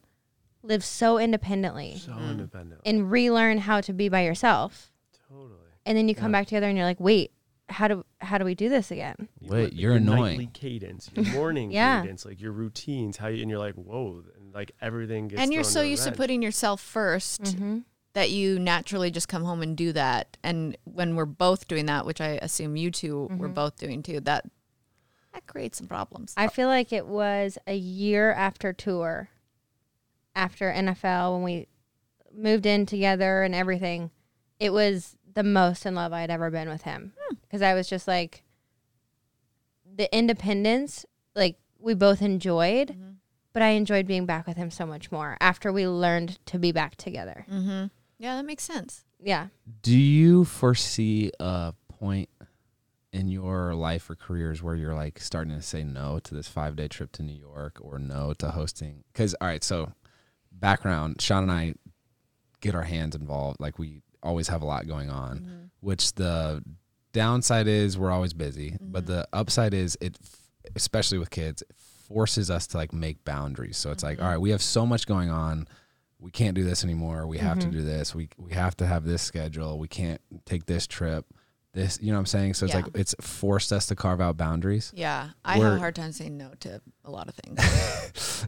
live so independently So independent. and relearn how to be by yourself Totally. and then you come back together and you're like wait how do how do we do this again You Wait, you're your annoying. Nightly cadence, your morning Yeah. cadence, like your routines, how you, and you're like, whoa, and like everything gets. And you're so used to putting yourself 1st mm-hmm. that you naturally just come home and do that. And when we're both doing that, which I assume you 2 were both doing too, that that creates some problems. i feel like it was a year after tour after nfl when we moved in together and everything it was the most in love i'd ever been with him because i was just like the independence like we both enjoyed but i enjoyed being back with him so much more after we learned to be back together mm-hmm. Yeah, that makes sense. yeah Do you foresee a point in your life or careers where you're like starting to say no to this five day trip to New York or no to hosting? Because, all right, so background Shawn and I get our hands involved. Like, we always have a lot going on, mm-hmm. which the downside is we're always busy, but mm-hmm. the upside is it, especially with kids, forces us to like make boundaries. So it's like, mm-hmm. all right, we have so much going on we can't do this anymore. We have to do this. We we have to have this schedule. We can't take this trip. This, you know what I'm saying? So it's Yeah. like it's forced us to carve out boundaries. Yeah, I have We're- a hard time saying no to a lot of things.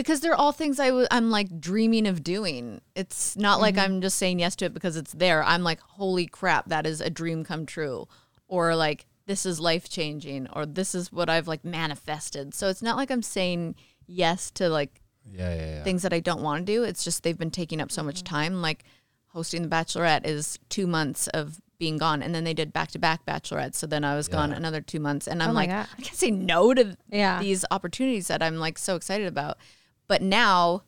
because they're all things I w- I'm like dreaming of doing. It's not like mm-hmm. I'm just saying yes to it because it's there. I'm like, holy crap, that is a dream come true. Or like, this is life changing. Or this is what I've like manifested. So it's not like I'm saying yes to like Yeah, yeah, yeah. things that I don't want to do. It's just they've been taking up so much mm-hmm. time. Like hosting the Bachelorette is two months of being gone, and then they did back to back Bachelorettes. So then I was gone another two months, and oh I'm Oh like, God. I can't say no to Yeah. these opportunities that I'm like so excited about. But now,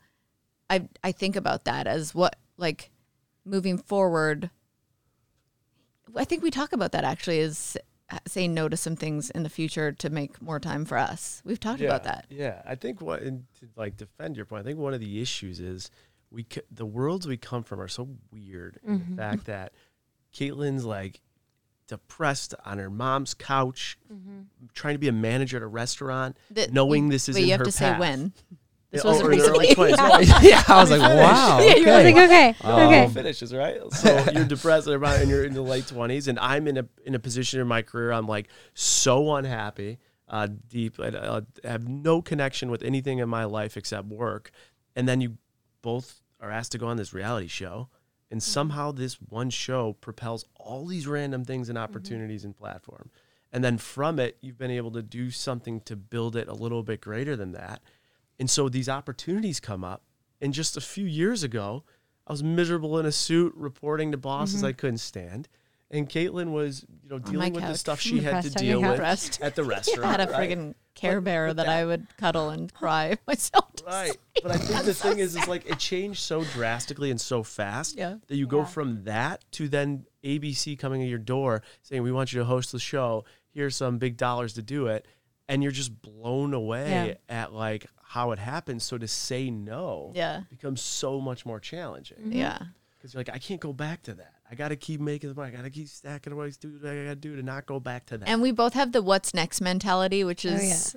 I I think about that as what like moving forward. I think we talk about that actually is saying no to some things in the future to make more time for us. We've talked about that. Yeah, I think what and to like defend your point, I think one of the issues is we c- the worlds we come from are so weird. in Mm-hmm. The fact that Kaitlyn's like depressed on her mom's couch, Mm-hmm. trying to be a manager at a restaurant, That- knowing you- this is wait, in you have her to say when. This was oh, or in her recently. early 20s. No, yeah, I was like, wow. Yeah, you I was like, okay, Oh, okay. finishes right. So you're depressed and around- and you're in the late twenties, and I'm in a in a position in my career. I'm like so unhappy, uh, deep. I, uh, have no connection with anything in my life except work. And then you both are asked to go on this reality show, and somehow this one show propels all these random things and opportunities and platform. And then from it, you've been able to do something to build it a little bit greater than that. And so these opportunities come up. And just a few years ago, I was miserable in a suit reporting to bosses mm-hmm. I couldn't stand. And Kaitlyn was, you know, dealing with the stuff she had to Depressed on your deal with couch. at the restaurant. I had a right? friggin' Care But- Bear but that, that- I would cuddle and cry myself. to Right. sleep. But I think the thing is, is like it changed so drastically and so fast Yeah. that you go from that to then ABC coming at your door saying, we want you to host the show. Here's some big dollars to do it. And you're just blown away at like how it happens. So to say no Yeah. becomes so much more challenging Yeah. because you're like, I can't go back to that. I got to keep making the money. I got to keep stacking away, do what I got to do to not go back to that. And we both have the what's next mentality, which Oh, is,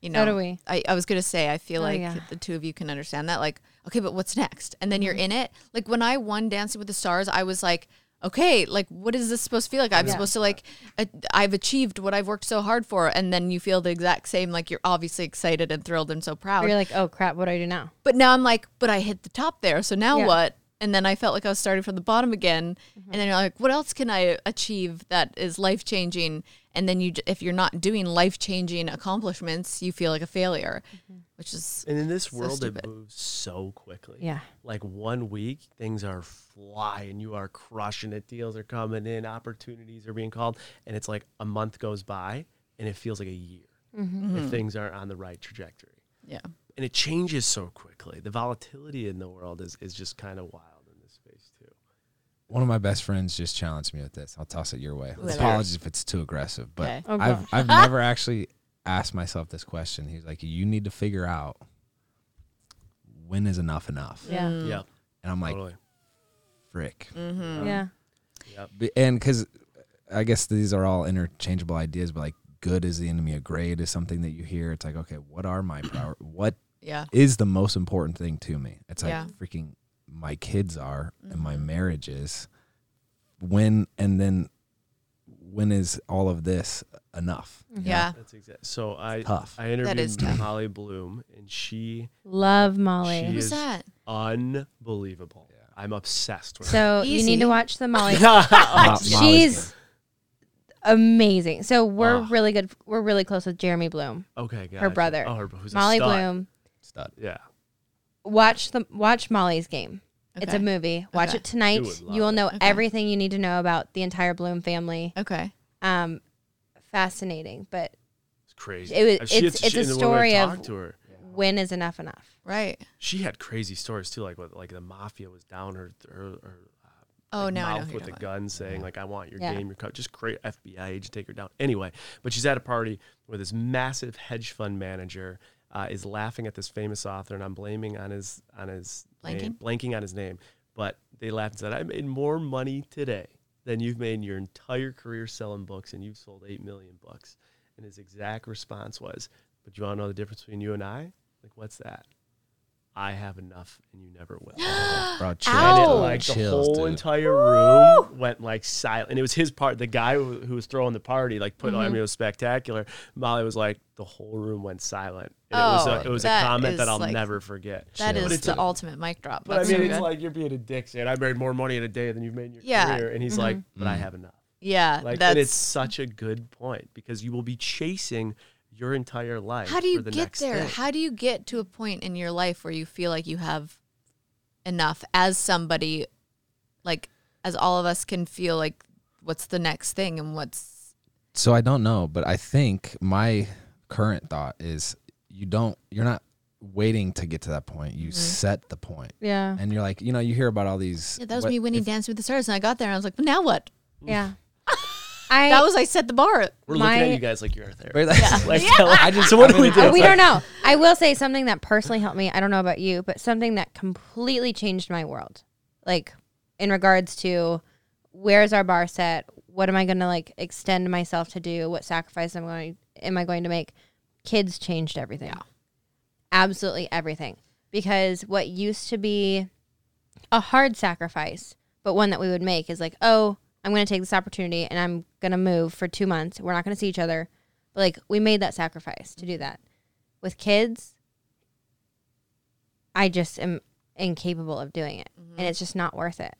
you So know, do we. I, I was going to say, I feel Oh, like yeah. the two of you can understand that. Like, okay, but what's next? And then you're Mm-hmm. in it. Like when I won Dancing with the Stars, I was like, okay, like what is this supposed to feel like? I'm Yeah. supposed to like uh, I've achieved what I've worked so hard for, and then you feel the exact same. Like you're obviously excited and thrilled and so proud. Or you're like, oh crap, what do I do now? But now I'm like, but I hit the top there. So now Yeah. what? And then I felt like I was starting from the bottom again. Mm-hmm. And then you're like, what else can I achieve that is life changing? And then you, if you're not doing life changing accomplishments, you feel like a failure, Mm-hmm. Which is And in this So world, stupid. it moves so quickly. Yeah. Like one week, things are flying. You are crushing it. Deals are coming in. Opportunities are being called. And it's like a month goes by and it feels like a year mm-hmm. if things aren't on the right trajectory. yeah. And it changes so quickly. The volatility in the world is, is just kind of wild in this space, too. One of my best friends just challenged me with this. I'll toss it your way. Let's hear it. Apologies if it's too aggressive, but Okay. Oh, I've. I've never actually asked myself this question. He's like, "You need to figure out when is enough enough," Yeah. Yep. and I'm like, totally. "Frick," Mm-hmm. Yeah. B- and because I guess these are all interchangeable ideas, but like, good is the enemy of great is something that you hear. It's like, okay, what are my prior? What Yeah. is the most important thing to me? It's like Yeah. freaking my kids are and my Mhm. marriage is. When and then when is all of this enough? you? Yeah. That's exact. So I, Tough. I interviewed is tough. Molly Bloom, and she Love Molly. She Who's is- that? unbelievable. I'm obsessed with her. So you need to watch the Molly. Mo- Molly's She's amazing. So we're really good. We're really close with Jeremy Bloom, okay, gotcha. her brother. Oh, her, who's a Molly stud. Bloom. stud. Yeah. Watch the watch Molly's game. It's a movie. Watch Okay. it tonight. You would love You will it. know Okay. everything you need to know about the entire Bloom family. Okay. Um, fascinating. But It's crazy. It was- Uh, it's- it's a and when I story of- talked to her, when is enough enough? Right. she had crazy stories too, like what, like the mafia was down her her, her Oh, like, now I know mouth who with you're a talking gun saying like I want your Yeah. game, your cut. Just create FBI agent take her down. Anyway, but she's at a party where this massive hedge fund manager uh, is laughing at this famous author, and I'm blaming on his on his name, Blanking? blanking on his name. But they laughed and said, "I made more money today than you've made in your entire career selling books, and you've sold eight million books." And his exact response was, "But you want to know the difference between you and I? Like, what's that? I have enough, and you never will." Bro, And chill, it, Ow. like the chills, whole dude. entire room went like silent, and it was his part. The guy who, who was throwing the party, like put, I mean, it was spectacular. Molly was like, the whole room went silent. And it was Oh, a, it was a that comment that is, I'll like- never forget. That Chill. is But it's the a- ultimate mic drop. But That's I mean, so it's good. like you're being a dick saying I made more money in a day than you've made in your Yeah. career, and he's like, but I Mm. have enough. yeah, Like, that's and it's such a good point because you will be chasing your entire life. how do you for the get there? thing. How do you get to a point in your life where you feel like you have enough as somebody, like as all of us can feel like what's the next thing and what's So I don't know, but I think my current thought is you don't you're not waiting to get to that point. You mm-hmm. set the point. Yeah. And you're like, you know, you hear about all these yeah, that was what- me winning if- Dance with the Stars, and I got there and I was like, well, now what? Yeah. I that was I set the bar. We're My- looking at you guys like you're a therapist. Right, like- Like, tell- I just so what I'm do we do? We don't know. I will say something that personally helped me. I don't know about you, but something that completely changed my world. Like in regards to where's our bar set? What am I going to like extend myself to do? What sacrifice am I going am I going to make? Kids changed everything. Absolutely everything. Because what used to be a hard sacrifice, but one that we would make is like, oh, I'm going to take this opportunity and I'm going to move for 2 months. We're not going to see each other. But like we made that sacrifice to do that. With kids, I just am incapable of doing it. Mm-hmm. And it's just not worth it.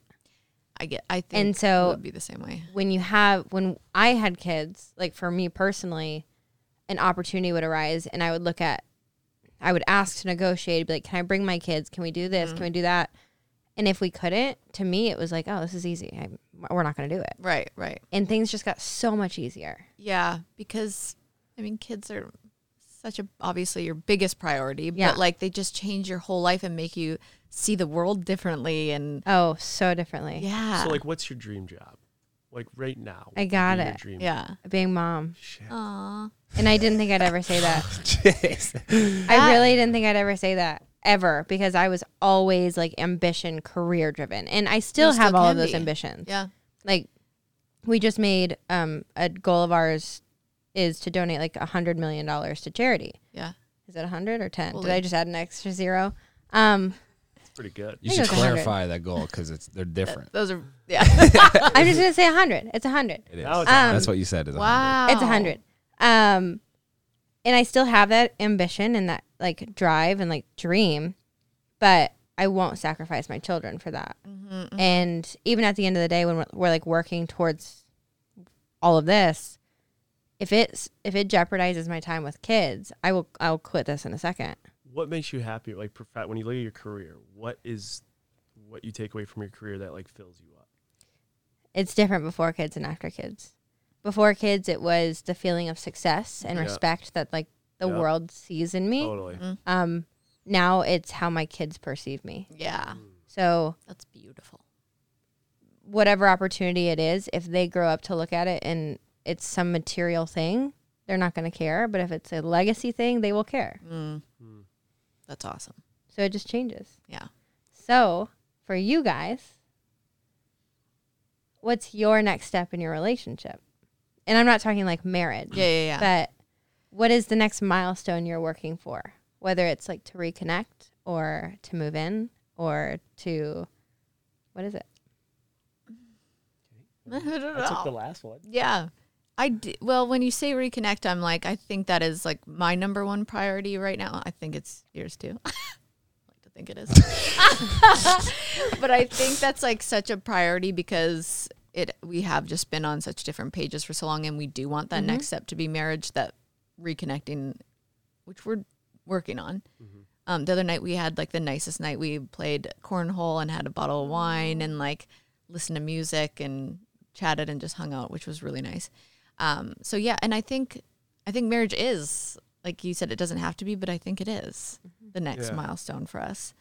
I get. I think And it so- would be the same way. When you have when I had kids, like for me personally, an opportunity would arise and I would look at I would ask to negotiate, be like, Can I bring my kids? Can we do this? Mm-hmm. Can we do that? And if we couldn't, to me it was like, Oh, this is easy. I, we're not gonna do it. Right. Right. And things just got so much easier. Yeah, because I mean, kids are such a obviously your biggest priority, Yeah. but like they just change your whole life and make you see the world differently. And Oh, so differently. yeah, So like, what's your dream job? Like right now. I got it. dream yeah. Being mom. Shit. Aw. And I didn't think I'd ever say that. Jeez. I really didn't think I'd ever say that ever because I was always like ambition, career driven, and I still You still have all of those be. ambitions. Yeah. Like we just made um, a goal of ours is to donate like a hundred million dollars to charity. Yeah. Is it a hundred or ten? Did I just add an extra zero? Um, it's pretty good. You should think 100. clarify that goal because it's they're different. Those are yeah. I'm just gonna say hundred. It's hundred. It is. Now it's Um, That's what you said. Is 100. wow. It's a hundred. Um, and I still have that ambition and that like drive and like dream, but I won't sacrifice my children for that. Mm-hmm, mm-hmm. And even at the end of the day, when we're, we're like working towards all of this, if it's if it jeopardizes my time with kids, I will I will quit this in a second. What makes you happy? Like prof- when you look at your career, what is what you take away from your career that like fills you up? It's different before kids and after kids. Before kids, it was the feeling of success and Yeah. respect that like the Yeah. world sees in me. Totally. Um, now it's how my kids perceive me. yeah. So That's beautiful. whatever opportunity it is, if they grow up to look at it and it's some material thing, they're not going to care. But if it's a legacy thing, they will care. Mm. That's awesome. So it just changes. Yeah. So for you guys, what's your next step in your relationship? And I'm not talking like marriage. Yeah, yeah, yeah. But what is the next milestone you're working for? Whether it's like to reconnect or to move in or to what is it? I don't I took the last one. Yeah. I d- well, when you say reconnect, I'm like, I think that is like my number one priority right now. I think it's yours too. I like to think it is. but I think that's like such a priority because it we have just been on such different pages for so long and we do want that next step to be marriage that reconnecting which we're working on. Um, the other night we had like the nicest night. We played cornhole and had a bottle of wine and like listened to music and chatted and just hung out, which was really nice. Um, so yeah, and I think I think marriage is like you said, it doesn't have to be, but I think it is the next Yeah. milestone for us.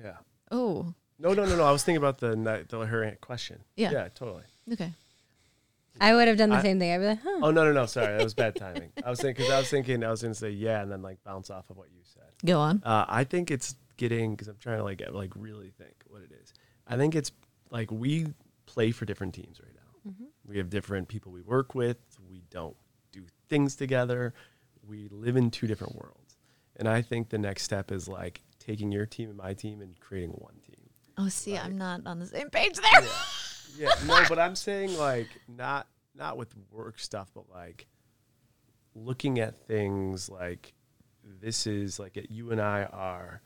Yeah. Oh, No, no, no, no. I was thinking about the the her question. Yeah. Yeah, totally. okay. I would have done the I- same thing. I'd be like, huh. Oh no, no, no. Sorry, that was bad timing. I was thinking because I was thinking I was going to say yeah, and then like bounce off of what you said. Go on. Uh, I think it's getting because I'm trying to like like really think what it is. I think it's like we play for different teams right now. We have different people we work with. We don't do things together. We live in two different worlds. And I think the next step is like taking your team and my team and creating one team. Oh, see, I'm not on the same page there. Yeah, no, but I'm saying like not not with work stuff, but like looking at things like this is like it, you and I are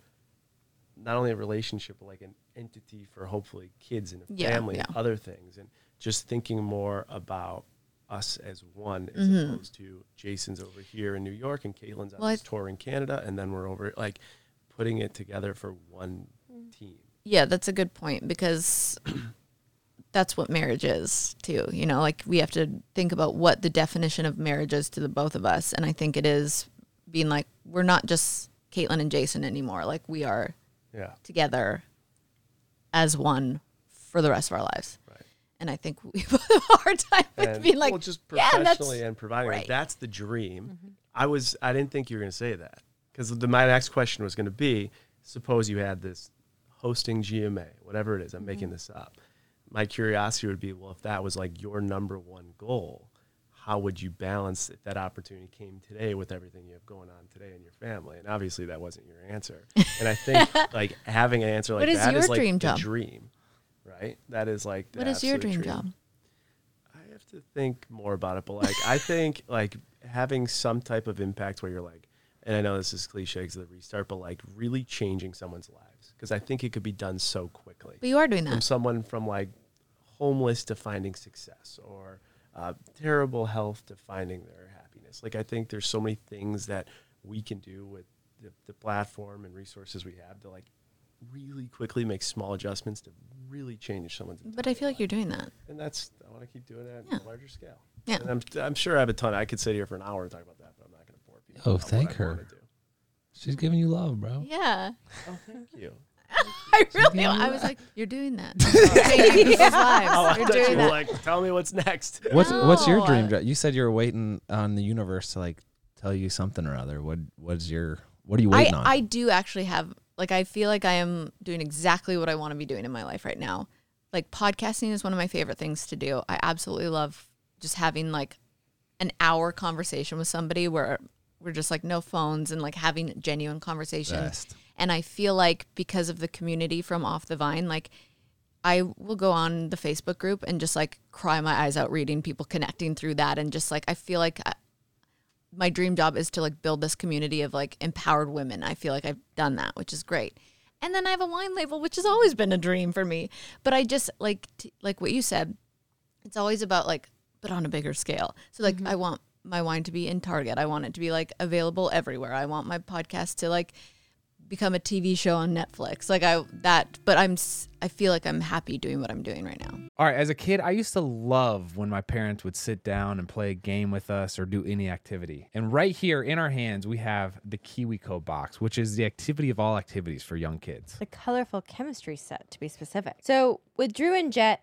not only a relationship but like an entity for hopefully kids and a Yeah, family yeah. and other things, and just thinking more about us as one as Mm-hmm. opposed to Jason's over here in New York and Kaitlyn's on Well, I this tour in Canada, and then we're over like putting it together for one team. Yeah, that's a good point because that's what marriage is too. You know, like we have to think about what the definition of marriage is to the both of us, and I think it is being like we're not just Kaitlyn and Jason anymore. Like we are Yeah, together as one for the rest of our lives. Right. And I think we both have a hard time with and being like, well, just yeah, professionally and providing like, that's the dream. Mm-hmm. I was I didn't think you were going to say that because the my next question was going to be suppose you had this hosting GMA whatever it is I'm making mm-hmm. this up. My curiosity would be well if that was like your number one goal, how would you balance if that opportunity came today with everything you have going on today in your family? And obviously that wasn't your answer. And I think like having an answer like What is that your is like dream the job? dream, right? That is like the what is your absolute dream job? I have to think more about it, but like I think like having some type of impact where you're like, and I know this is cliche because of the restart, but like really changing someone's lives because I think it could be done so quickly But you are doing that. from that. someone from like homeless to finding success or uh, terrible health to finding their happiness. Like I think there's so many things that we can do with the, the platform and resources we have to like really quickly make small adjustments to really change someone's. But I feel like you're doing that. And that's I want to keep doing that Yeah. on a larger scale. Yeah. And I'm I'm sure I have a ton. I could sit here for an hour and talk about that, but I'm not going to bore people. Oh, thank her. She's giving you love, bro. Yeah. Oh, thank you. I really, I was like, you're doing that. Changing people's lives. Oh, I you're thought you doing were that. like, tell me what's next. What's what's your No. dream job? You said you were waiting on the universe to like tell you something or other. What what's your what are you I, waiting on? I do actually have like I feel like I am doing exactly what I want to be doing in my life right now. Like podcasting is one of my favorite things to do. I absolutely love just having like an hour conversation with somebody where we're just like no phones and like having genuine conversations. Best. And I feel like because of the community from Off the Vine, like I will go on the Facebook group and just like cry my eyes out reading people connecting through that. And just like, I feel like I, my dream job is to like build this community of like empowered women. I feel like I've done that, which is great. And then I have a wine label, which has always been a dream for me. But I just like, t- like what you said, it's always about like, but on a bigger scale. So like, mm-hmm. I want my wine to be in Target. I want it to be like available everywhere. I want my podcast to like become a TV show on Netflix. Like I that, but I'm I feel like I'm happy doing what I'm doing right now. All right, as a kid, I used to love when my parents would sit down and play a game with us or do any activity. And right here in our hands, we have the KiwiCo box, which is the activity of all activities for young kids. The colorful chemistry set, to be specific. So with Drew and Jet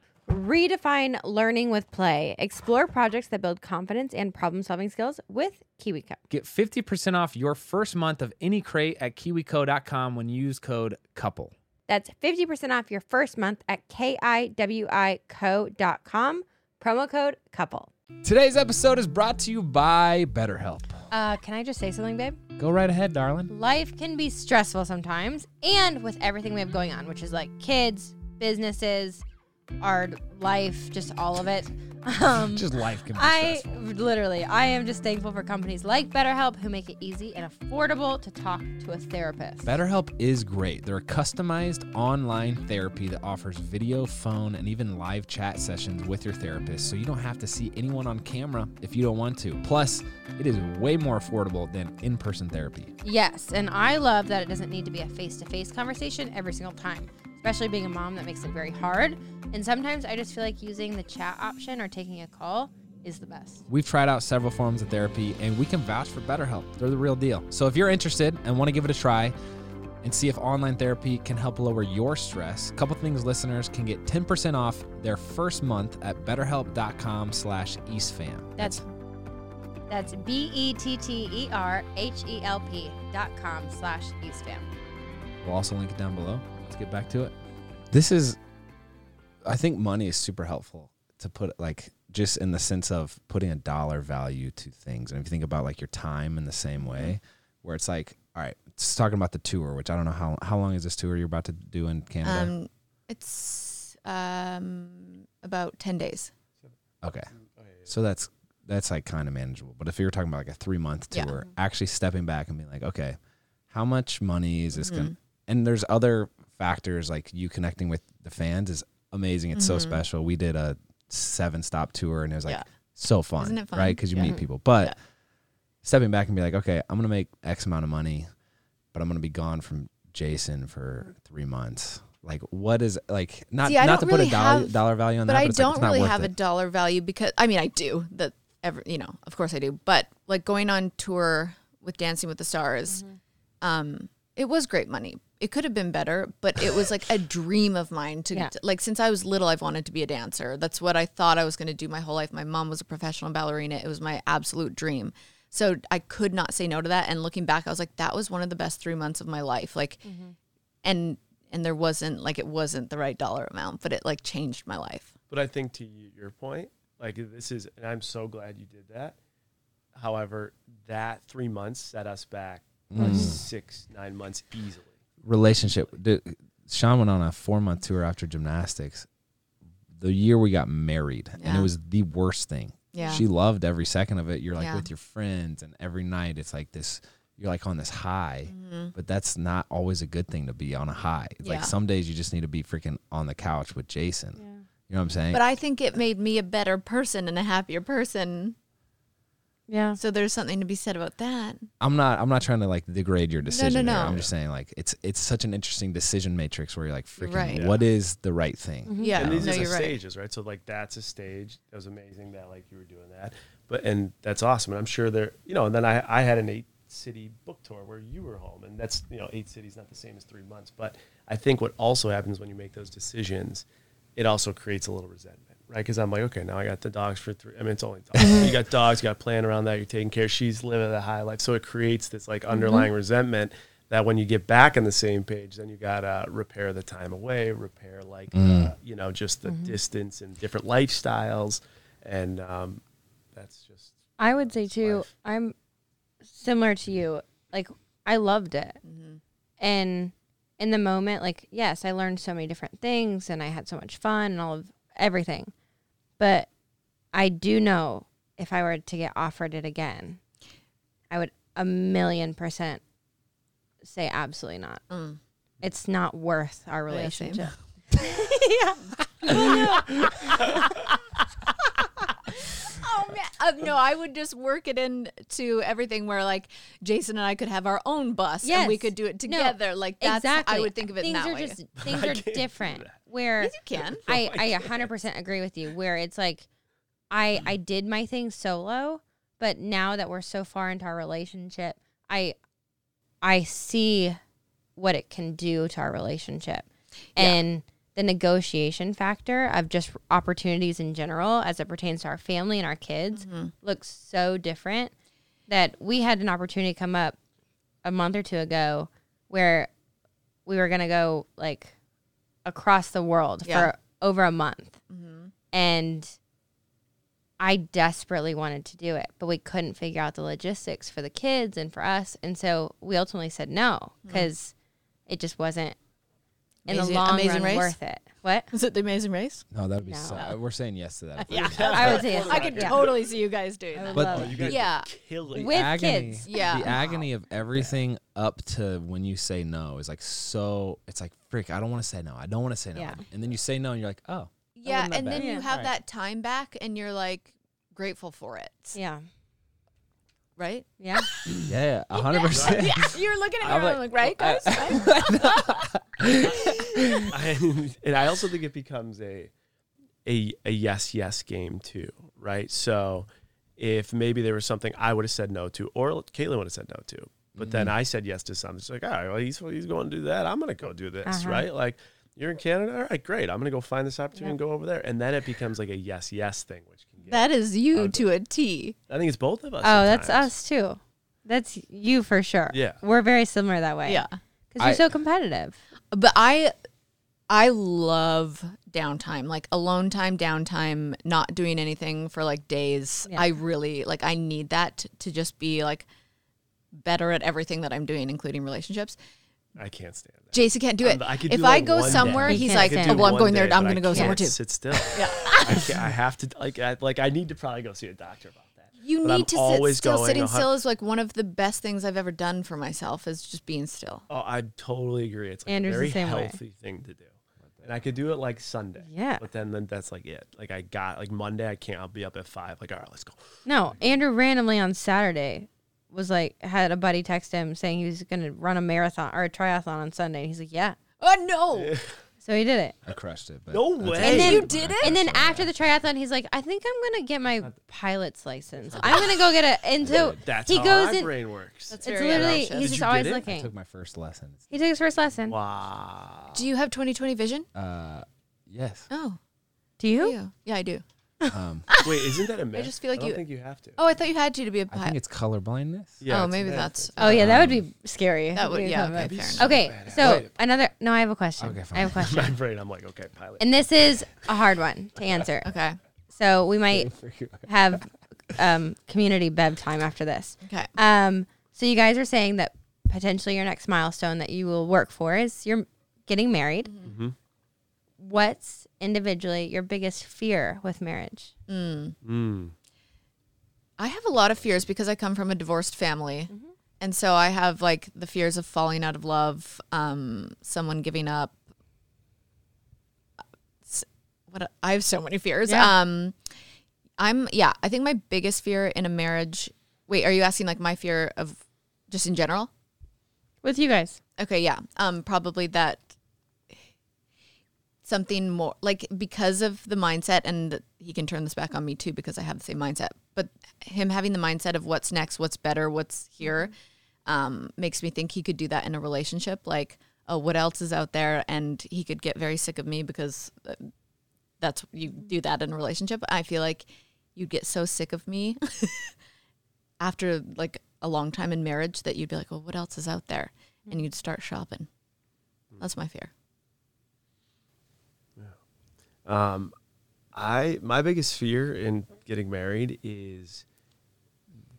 Redefine learning with play. Explore projects that build confidence and problem solving skills with KiwiCo. Get 50% off your first month of any crate at kiwico.com when you use code COUPLE. That's 50% off your first month at kiwico.com. Promo code couple. Today's episode is brought to you by BetterHelp. Uh, can I just say something, babe? Go right ahead, darling. Life can be stressful sometimes, and with everything we have going on, which is like kids, businesses, our life, just all of it. Um, Just life can be I stressful. literally, I am just thankful for companies like BetterHelp who make it easy and affordable to talk to a therapist. BetterHelp is great. They're a customized online therapy that offers video, phone, and even live chat sessions with your therapist, so you don't have to see anyone on camera if you don't want to. Plus, it is way more affordable than in person therapy. Yes, and I love that it doesn't need to be a face to face conversation every single time, especially being a mom that makes it very hard. And sometimes I just feel like using the chat option or taking a call is the best. We've tried out several forms of therapy, and we can vouch for BetterHelp. They're the real deal. So if you're interested and want to give it a try, and see if online therapy can help lower your stress. A couple things listeners can get 10% off their first month at betterhelp.com slash eastfam. That's that's B E T T E R H E L P dot com slash eastfam. We'll also link it down below. Let's get back to it. This is, I think money is super helpful to put like just in the sense of putting a dollar value to things. And if you think about like your time in the same way, where it's like, all right, it's talking about the tour, which I don't know how how long is this tour you're about to do in Canada? Um, it's um about ten days. okay, so that's that's like kind of manageable. But if you were talking about like a three month Yeah. tour, actually stepping back and being like, okay, how much money is this going? Mm-hmm. to And there's other factors like you connecting with the fans is amazing. It's so special. We did a seven stop tour and it was like Mm-hmm. Yeah. so fun, Isn't it fun? right? Because you Yeah. meet people. But Yeah. stepping back and be like, okay, I'm gonna make X amount of money, but I'm gonna be gone from Jason for three months. Like, what is like not See, not to don't put a dollar have- dollar value on but that, but it's like, don't it's not really worth have a dollar value because I mean I do that ever you know of course I do but like going on tour with Dancing with the Stars, um, it was great money. It could have been better, but it was like a dream of mine to, Yeah. to- like since I was little I've wanted to be a dancer. That's what I thought I was going to do my whole life. My mom was a professional ballerina. It was my absolute dream. So I could not say no to that and looking back I was like that was one of the best 3 months of my life. Like mm-hmm. and and there wasn't like it wasn't the right dollar amount, but it like changed my life. But I think to y- your point, like this is, and I'm so glad you did that. However, that three months set us back like mm-hmm. six, nine months easily. Relationship. Dude, Shawn went on a four month tour after gymnastics. The year we got married, and it was the worst thing. Yeah. She loved every second of it. You're like Yeah. with your friends, and every night it's like this. You're like on this high, Mm-hmm. but that's not always a good thing to be on a high. Yeah. like some days you just need to be freaking on the couch with Jason. You know what I'm saying? But I think it made me a better person and a happier person. Yeah. So there's something to be said about that. I'm not. I'm not trying to like degrade your decision. no, no, no. I'm just saying like it's it's such an interesting decision matrix where you're like freaking Right. what is the right thing. Mm-hmm. Yeah, and these no, are you're right. stages, right? So like that's a stage. That was amazing that like you were doing that. But and that's awesome. And I'm sure there, you know. And then I I had an eight city book tour where you were home, and that's you know eight cities not the same as three months. But I think what also happens when you make those decisions, it also creates a little resentment, right? Because I'm like, okay, now I got the dogs for three. I mean, it's only dogs. Mm-hmm. you got dogs, you got plan around that. You're taking care. She's living the high life, so it creates this like mm-hmm. underlying resentment that when you get back on the same page, then you gotta repair the time away, repair like uh, mm. you know just the mm-hmm. distance and different lifestyles, and um, that's just I would say too, life. I'm similar to you. Like I loved it. And in the moment, like, yes, I learned so many different things and I had so much fun and all of everything. But I do know if I were to get offered it again, I would a million percent say absolutely not. Mm. It's not worth our relationship. yeah, relationship. Oh man, uh, no! I would just work it into everything where like Jason and I could have our own bus and we could do it No, together. like that's exactly. I would think of it things that are way. just things I are can't do different. That. Where yes, you can. Oh I I a hundred percent agree with you. Where it's like, I I did my thing solo, but now that we're so far into our relationship, I I see what it can do to our relationship, and the negotiation factor of just opportunities in general as it pertains to our family and our kids mm-hmm. looks so different that we had an opportunity come up a month or two ago where we were gonna go like across the world Yeah. for over a month. Mm-hmm. And I desperately wanted to do it, but we couldn't figure out the logistics for the kids and for us. And so we ultimately said no mm-hmm. because it just wasn't in Amazing- the long Amazing run Race? worth it. What? Is it the Amazing Race? No, that'd be No. so. We're saying yes to that. Yeah, I would say yes. I could yeah. totally see you guys doing that. But- love you guys Yeah. kill it. With agony, kids. Yeah. the agony of everything up to when you say no is like so. It's like freak. I don't want to say no. I don't want to say no. Yeah. And then you say no, and you're like, oh, Yeah, wasn't that and then bad. you have Right. that time back, and you're like grateful for it, Yeah. Right? Yeah. yeah, a hundred percent. yeah, you're looking at me I'm I'm like, like, right, guys? Right? I, and I also think it becomes a a a yes yes game too, right? So if maybe there was something I would have said no to, or Kaitlyn would have said no to, but then I said yes to something. It's like, all right, well, he's he's going to do that. I'm going to go do this, Uh-huh. right? Like you're in Canada, all right, great. I'm going to go find this opportunity Yep. and go over there, and then it becomes like a yes yes thing, which can get. That is you to a T. I think it's both of us. Oh, that's sometimes. us too. That's you for sure. Yeah. We're very similar that way. Yeah. Because you're I- so competitive. But I I love downtime, like alone time, downtime, not doing anything for like days. Yeah. I really like I need that t- to just be like better at everything that I'm doing, including relationships. I can't stand that. Jason can't do um, it. I'm- I could if do, I go one day. somewhere, He he's can't like, stand oh, "Well, I'm One going there. day, I'm but going to I go somewhere can't too." Sit still. yeah. I, can't, I have to like I, like I need to probably go see a doctor about that. You But I'm need to sit always still. going Sitting a still is like one of the best things I've ever done for myself. Is just being still. Oh, I totally agree. It's like Andrew's a the very same way. healthy thing to do. And I could do it like Sunday. Yeah. But then, then that's like it. Like I got like Monday, I can't. I'll be up at five. Like all right, let's go. No, Andrew randomly on Saturday was like had a buddy text him saying he was going to run a marathon or a triathlon on Sunday. He's like, yeah. Oh no! So he did it. I crushed it. But No way. And then You did it? And then after the triathlon, he's like, I think I'm going to get my pilot's license. I'm going to go get it. And so That's he how goes my in. brain works. That's It's literally, ambitious. he's Did just you always get it? I looking. took my first lesson. He took his first lesson. wow. Do you have 2020 vision? Uh, yes. Oh, Do do you? you? Yeah, I do. Um, Wait, isn't that a myth? just feel like I don't you- think you have to. Oh, I thought you had to to be a I pilot. think it's color blindness. Yeah, oh, it's a maybe myth. that's. Oh yeah, that would be scary. That would- Be yeah, okay, fair enough. Okay, badass. so Wait. another. No, I have a question. Okay, fine. I have a question, My question, brain, I'm like, okay, pilot. and this is a hard one to answer. Okay. So we might have um, community bev time after this. Okay. Um, so you guys are saying that potentially your next milestone that you will work for is you're getting married. Mm-hmm. What's individually your biggest fear with marriage? Mm. I have a lot of fears because I come from a divorced family. And so I have like the fears of falling out of love, um, someone giving up. S- What a- I have so many fears. Yeah. Um, I'm yeah. I think my biggest fear in a marriage. Wait, are you asking like my fear of just in general? With you guys, Okay, yeah. Um, probably that something more like because of the mindset, and he can turn this back on me too because I have the same mindset. But him having the mindset of what's next, what's better, what's here, um, makes me think he could do that in a relationship. Like, oh, what else is out there? And he could get very sick of me because uh, that's you do that in a relationship. I feel like you'd get so sick of me after like a long time in marriage that you'd be like, well, what else is out there? And you'd start shopping. That's my fear. Um, I my biggest fear in getting married is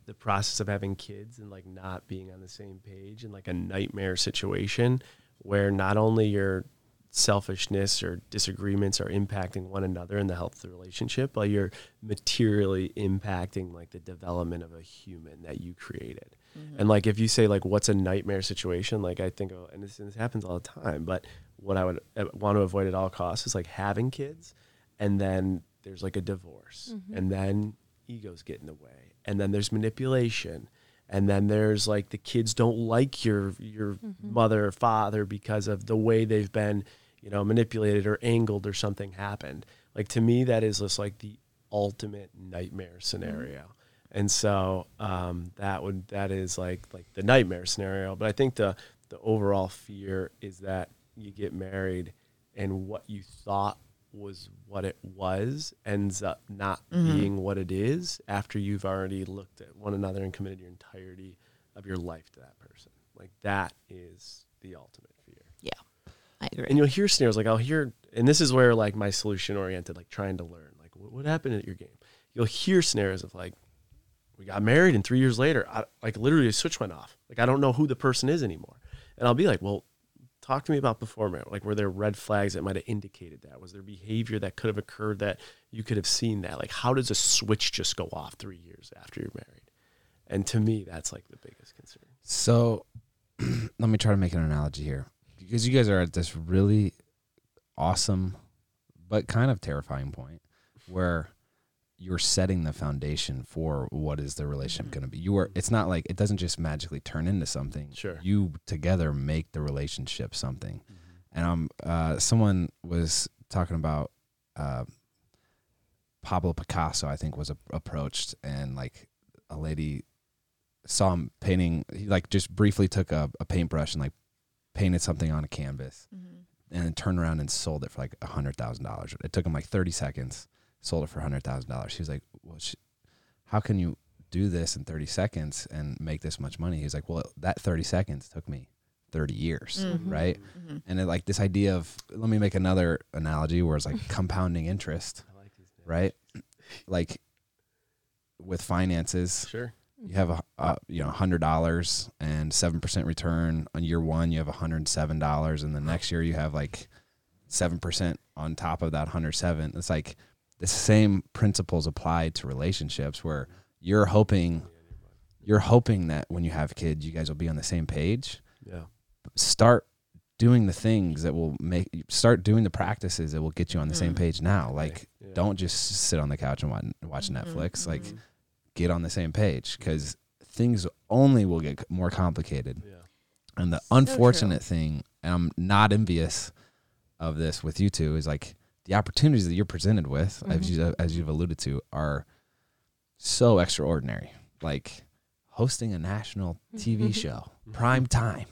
the process of having kids and like not being on the same page and like a nightmare situation where not only your selfishness or disagreements are impacting one another and the health of the relationship, but you're materially impacting like the development of a human that you created. And like if you say like what's a nightmare situation, like I think, oh, and this, and this happens all the time. But what I would uh, want to avoid at all costs is like having kids, and then there's like a divorce, and then egos get in the way, and then there's manipulation, and then there's like the kids don't like your your mother or father because of the way they've been, you know, manipulated or angled or something happened. Like to me, that is just like the ultimate nightmare scenario. And so um, that would that is like like the nightmare scenario. But I think the the overall fear is that you get married and what you thought was what it was ends up not mm-hmm. being what it is after you've already looked at one another and committed your entirety of your life to that person. Like that is the ultimate fear. Yeah, I agree. And you'll hear scenarios like I'll hear, and this is where like my solution oriented, like trying to learn, like what, what happened at your game. You'll hear scenarios of like, we got married, and three years later, I, like literally a switch went off. Like I don't know who the person is anymore, and I'll be like, well, talk to me about before marriage. Like were there red flags that might have indicated that? Was there behavior that could have occurred that you could have seen that? Like how does a switch just go off three years after you're married? And to me, that's like the biggest concern. So let me try to make an analogy here because you guys are at this really awesome but kind of terrifying point where you're setting the foundation for what is the relationship going to be. You are it's not like it doesn't just magically turn into something. Sure. You together make the relationship something. And um uh someone was talking about uh Pablo Picasso I think was a- approached and like a lady saw him painting he like just briefly took a, a paintbrush and like painted something on a canvas and then turned around and sold it for like a hundred thousand dollars it took him like 30 seconds sold it for a hundred thousand dollars he was like well sh- how can you do this in 30 seconds and make this much money he's like well that 30 seconds took me 30 years mm-hmm. Mm-hmm. right mm-hmm. and it, like this idea of let me make another analogy where it's like compounding interest I like these. right like with finances Sure. you have a, a you know hundred dollars and seven percent return on year one. You have hundred and seven dollars, and the next year you have like seven percent on top of that hundred seven. It's like the same principles apply to relationships where you're hoping you're hoping that when you have kids, you guys will be on the same page. Yeah. Start doing the things that will make start doing the practices that will get you on the same Mm. page now. Like Yeah. don't just sit on the couch and watch, watch Netflix. Like get on the same page because things only will get more complicated. Yeah. And the So unfortunate thing, and I'm not envious of this with you two, is like the opportunities that you're presented with, as mm-hmm. you as you've alluded to, are so extraordinary. Like hosting a national TV mm-hmm. show, mm-hmm. prime time,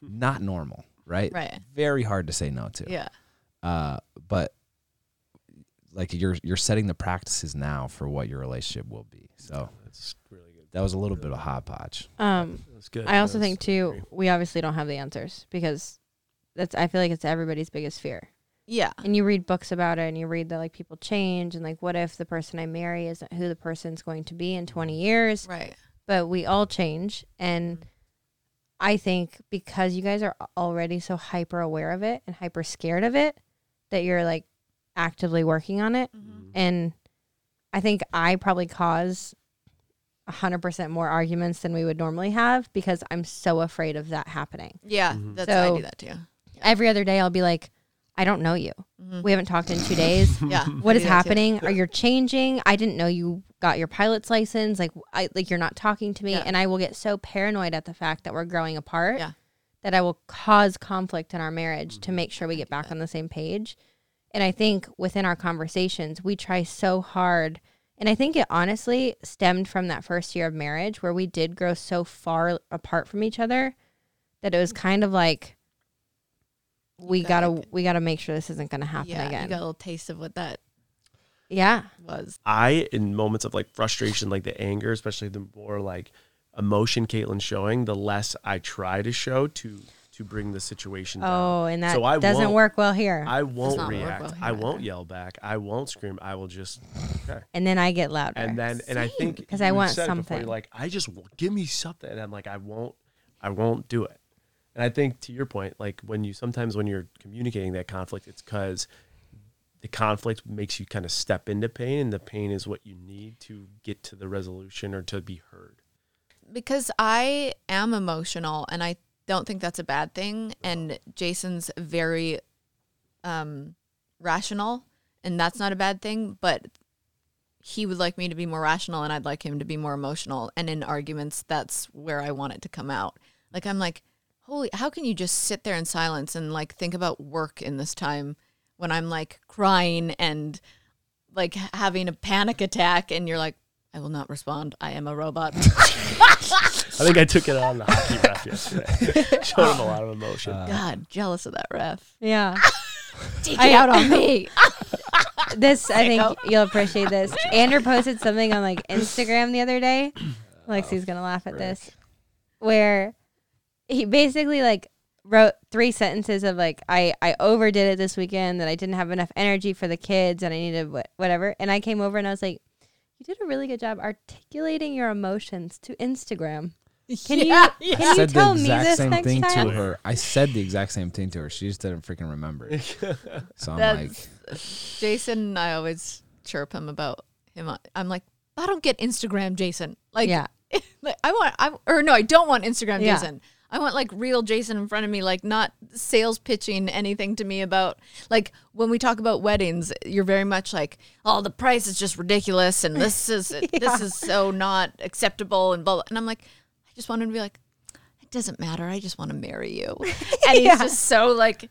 not normal, right? Right. Very hard to say no to. Yeah. Uh, but like you're you're setting the practices now for what your relationship will be. So That's really good. that was a little bit of a hodgepodge. Um, That's good. I also think too we obviously don't have the answers because that's I feel like it's everybody's biggest fear. Yeah. And you read books about it and you read that like people change and like what if the person I marry isn't who the person's going to be in 20 years? Right. But we all change and I think because you guys are already so hyper aware of it and hyper scared of it that you're like actively working on it Mm-hmm. and I think I probably cause a hundred percent more arguments than we would normally have because I'm so afraid of that happening. Yeah. Mhm. That's I do that too. Every other day I'll be like, I don't know you. Mhm. We haven't talked in two days. Yeah. What I is do that too. happening? Are you changing? I didn't know you got your pilot's license. Like I like you're not talking to me. Yeah. And I will get so paranoid at the fact that we're growing apart Yeah. that I will cause conflict in our marriage to make sure we get back on the same page. And I think within our conversations, we try so hard. And I think it honestly stemmed from that first year of marriage where we did grow so far apart from each other that it was kind of like we gotta gotta we gotta make sure this isn't gonna happen Yeah. again. You got a little taste of what that yeah. was. I, in moments of like frustration, like the anger, especially the more like emotion Kaitlyn's showing, the less I try to show to to bring the situation down. Oh, and that So I doesn't won't- work well here. I won't react. well I won't yell back. I won't scream. I will just okay. and then I get louder. And then and I think because I want said it before, something. you're like I just w- give me something, and I'm like I won't. I won't do it. And I think to your point, like when you sometimes when you're communicating that conflict, it's because the conflict makes you kind of step into pain, and the pain is what you need to get to the resolution or to be heard. because I am emotional and I don't think that's a bad thing. And Jason's very um, rational, and that's not a bad thing. But he would like me to be more rational, and I'd like him to be more emotional. And in arguments, that's where I want it to come out. Like I'm like, holy, how can you just sit there in silence and like think about work in this time when I'm like crying and like having a panic attack, and you're like. I will not respond. I am a robot. I think I took it on the hockey ref yesterday. Showed him a lot of emotion. Uh, God, jealous of that ref. yeah. Take I- it out on me. this I think you'll appreciate this. Andrew posted something on like Instagram the other day. Lexi's gonna laugh at this. Where he basically like wrote three sentences of like I I overdid it this weekend that I didn't have enough energy for the kids and I needed wh- whatever. And I came over and I was like, you did a really good job articulating your emotions to Instagram. Can Yeah, you I can you tell the me exact this same next thing time? to her. I said the exact same thing to her. She just didn't freaking remember it. So I'm like, That's Jason. I always chirp him about him. I'm like, I don't get Instagram, Jason. Like, Yeah. like, I want, I or no, I don't want Instagram, Yeah. Jason. I want like real Jason in front of me, like not sales pitching anything to me about like when we talk about weddings, you're very much like, oh, the price is just ridiculous and this is this is so not acceptable and blah, blah. And I'm like, I just want him to be like, it doesn't matter. I just want to marry you. And he's just so like,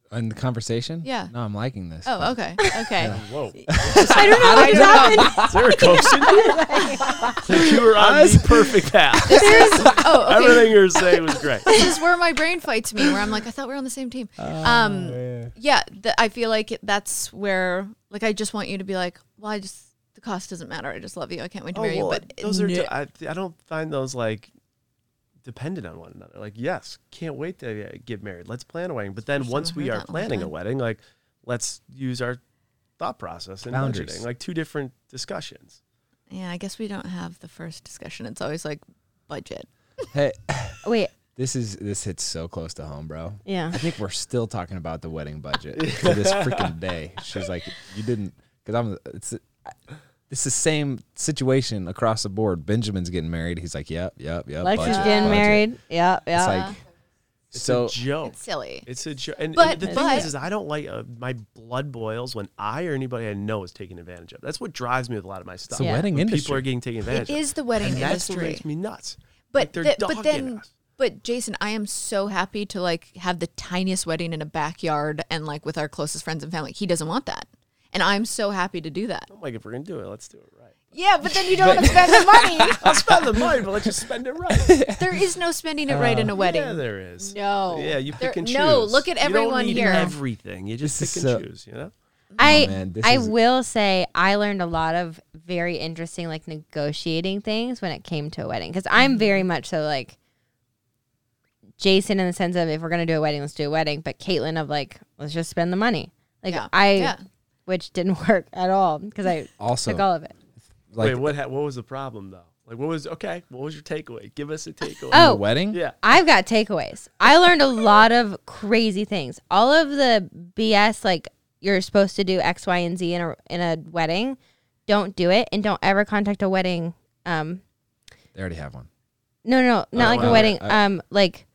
In the conversation? Yeah. No, I'm liking this. Oh, okay. Okay. Whoa. I don't know what happened. Is there a coach in you? Like you were on the perfect path. oh, okay. Everything you were saying was great. This is where my brain fights me, where I'm like, I thought we were on the same team. um, yeah, th- I feel like that's where, like, I just want you to be like, well, I just, the cost doesn't matter. I just love you. I can't wait to Oh, marry you. But those are. no- I, I don't find those like dependent on one another. Like, yes, can't wait to uh, get married. Let's plan a wedding. But then First time once we are that in a planning a wedding, like, let's use our thought process and Boundaries. budgeting, like two different discussions. Yeah, I guess we don't have the first discussion. It's always like budget. Hey, Wait, this is this hits so close to home, bro. yeah. I think we're still talking about the wedding budget to this freaking day. She's like, you didn't, because I'm. It's it's the same situation across the board. Benjamin's getting married. He's like, yep, yep, yep. Lexi's budget, getting budget. married. Yep, yeah. It's like It's so. a joke. It's silly. It's a joke. And, But- and the thing but- is, is I don't like uh, my blood boils when I or anybody I know is taken advantage of. That's what drives me with a lot of my stuff. It's the wedding When industry. People are getting taken advantage It of. is the wedding and that's what industry. makes me nuts. But Like, they're th- but dogging then us. but Jason, I am so happy to like have the tiniest wedding in a backyard and like with our closest friends and family. He doesn't want that. And I'm so happy to do that. I'm like, if we're gonna do it, let's do it right. Yeah, but then you don't have to spend the money. I'll spend the money, but let's just spend it right. There is no spending it right in a um, wedding. Yeah, there is. No. Yeah, you There- pick and choose. no, look at everyone You don't everyone need here. Everything. You just This pick is and so- choose. You know. Oh, I Oh, man, this I is- will say I learned a lot of very interesting like negotiating things when it came to a wedding because I'm mm-hmm. very much so like Jason in the sense of if we're gonna do a wedding, let's do a wedding, but Kaitlyn of like let's just spend the money. Like Yeah. I, Yeah. Which didn't work at all because I Also, took all of it. like Wait, what? Ha- what was the problem though? Like, what was okay? What was your takeaway? Give us a takeaway. the Oh. wedding. yeah. I've got takeaways. I learned a lot of crazy things. All of the BS, like you're supposed to do X, Y, and Z in a in a wedding. Don't do it, and don't ever contact a wedding. Um, They already have one. no, no, no not Oh, like a wow. wedding. I- um, like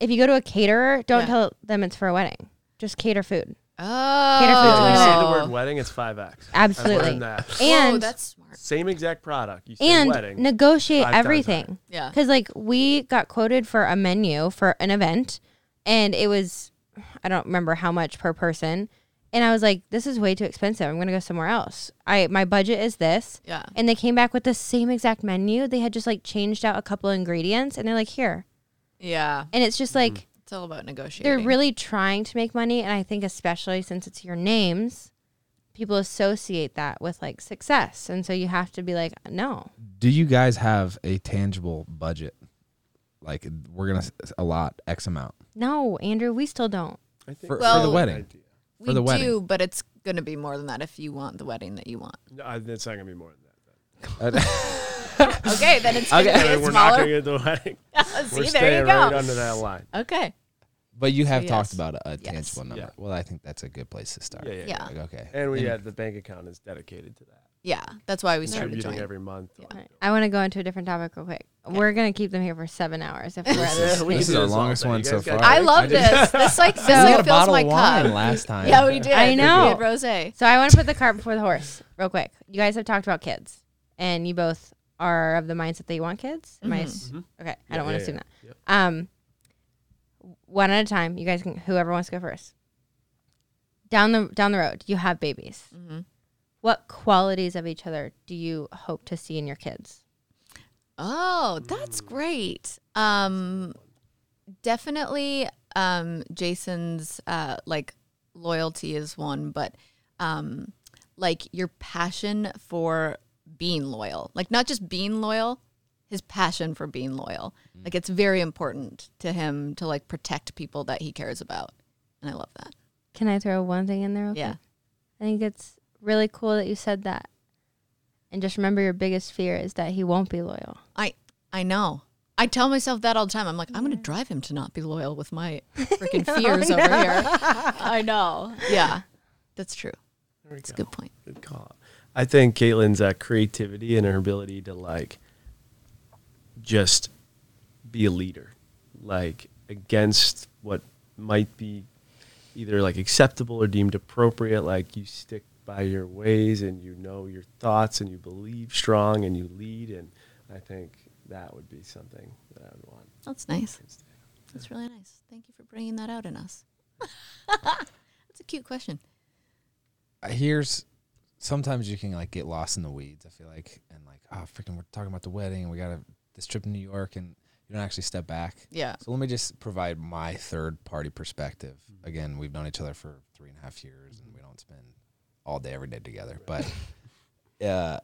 if you go to a caterer, don't Yeah. tell them it's for a wedding. Just cater food. Oh. Cater food to Yeah, you say the word wedding, it's five X. Absolutely. that. Whoa, And that's smart. Same exact product. You say and wedding. negotiate five times everything. Yeah. Because like we got quoted for a menu for an event, and it was I don't remember how much per person, and I was like, this is way too expensive. I'm gonna go somewhere else. I my budget is this, Yeah. and they came back with the same exact menu. They had just like changed out a couple ingredients, and they're like here, Yeah. and it's just mm-hmm. like It's all about negotiating. they're really trying to make money, and I think especially since it's your names. People associate that with like success, and so you have to be like, no, Do you guys have a tangible budget? Like we're gonna s- allot X amount. no, Andrew, we still don't. I think For- for the wedding. idea. we for the do, wedding. but it's gonna be more than that if you want the wedding that you want. No, it's not gonna be more than Okay, then it's gonna Okay. be a we're not smaller. gonna get the wedding. See, we're there you staying go. right under that line. Okay. but you have So talked yes. about a, a Yes. tangible number. Yeah. Well, I think that's a good place to start. Yeah, yeah. Yeah. Like, okay. And we And- had the bank account is dedicated to that. Yeah, that's why we started Contributing joining. every month. Yeah. Like, I want to go into a different topic real quick. We're gonna keep them here for seven hours if we're at this. Yeah, we This is do our longest one so far. I love this. This like So- we like had a fills bottle my of wine cup. last time. Yeah, we did. I know. We had rosé. So I want to put the cart before the horse, real quick. You guys have talked about kids, and you both are of the mindset that you want kids. Am I s- Mhm. okay? I don't want yeah, to assume yeah. that. Yep. Um, one at a time. You guys can. Whoever wants to go first. Down the down the road, you have babies. Mhm. What qualities of each other do you hope to see in your kids? Oh, that's great. Um, definitely. Um, Jason's uh like loyalty is one, but um, like your passion for being loyal, like not just being loyal, his passion for being loyal. Mm-hmm. Like it's very important to him to like protect people that he cares about, and I love that. Can I throw one thing in there? Real Yeah. quick? I think it's really cool that you said that. And just remember, your biggest fear is that he won't be loyal. I I know. I tell myself that all the time. I'm like, I'm going to drive him to not be loyal with my freaking fears over here. I know. Yeah, that's true. There we That's a good point. Good call. I think Kaitlyn's uh, creativity and her ability to like just be a leader, like against what might be either like acceptable or deemed appropriate. Like you stick by your ways and you know your thoughts and you believe strong and you lead. And I think that would be something that I would want. That's nice. That's really nice. Thank you for bringing that out in us. That's a cute question. Uh, here's sometimes you can like get lost in the weeds. I feel like and like oh freaking we're talking about the wedding and we got a, this trip to New York and you don't actually step back. Yeah. So let me just provide my third party perspective. Again, we've known each other for three and a half years and we don't spend all day every day together. But uh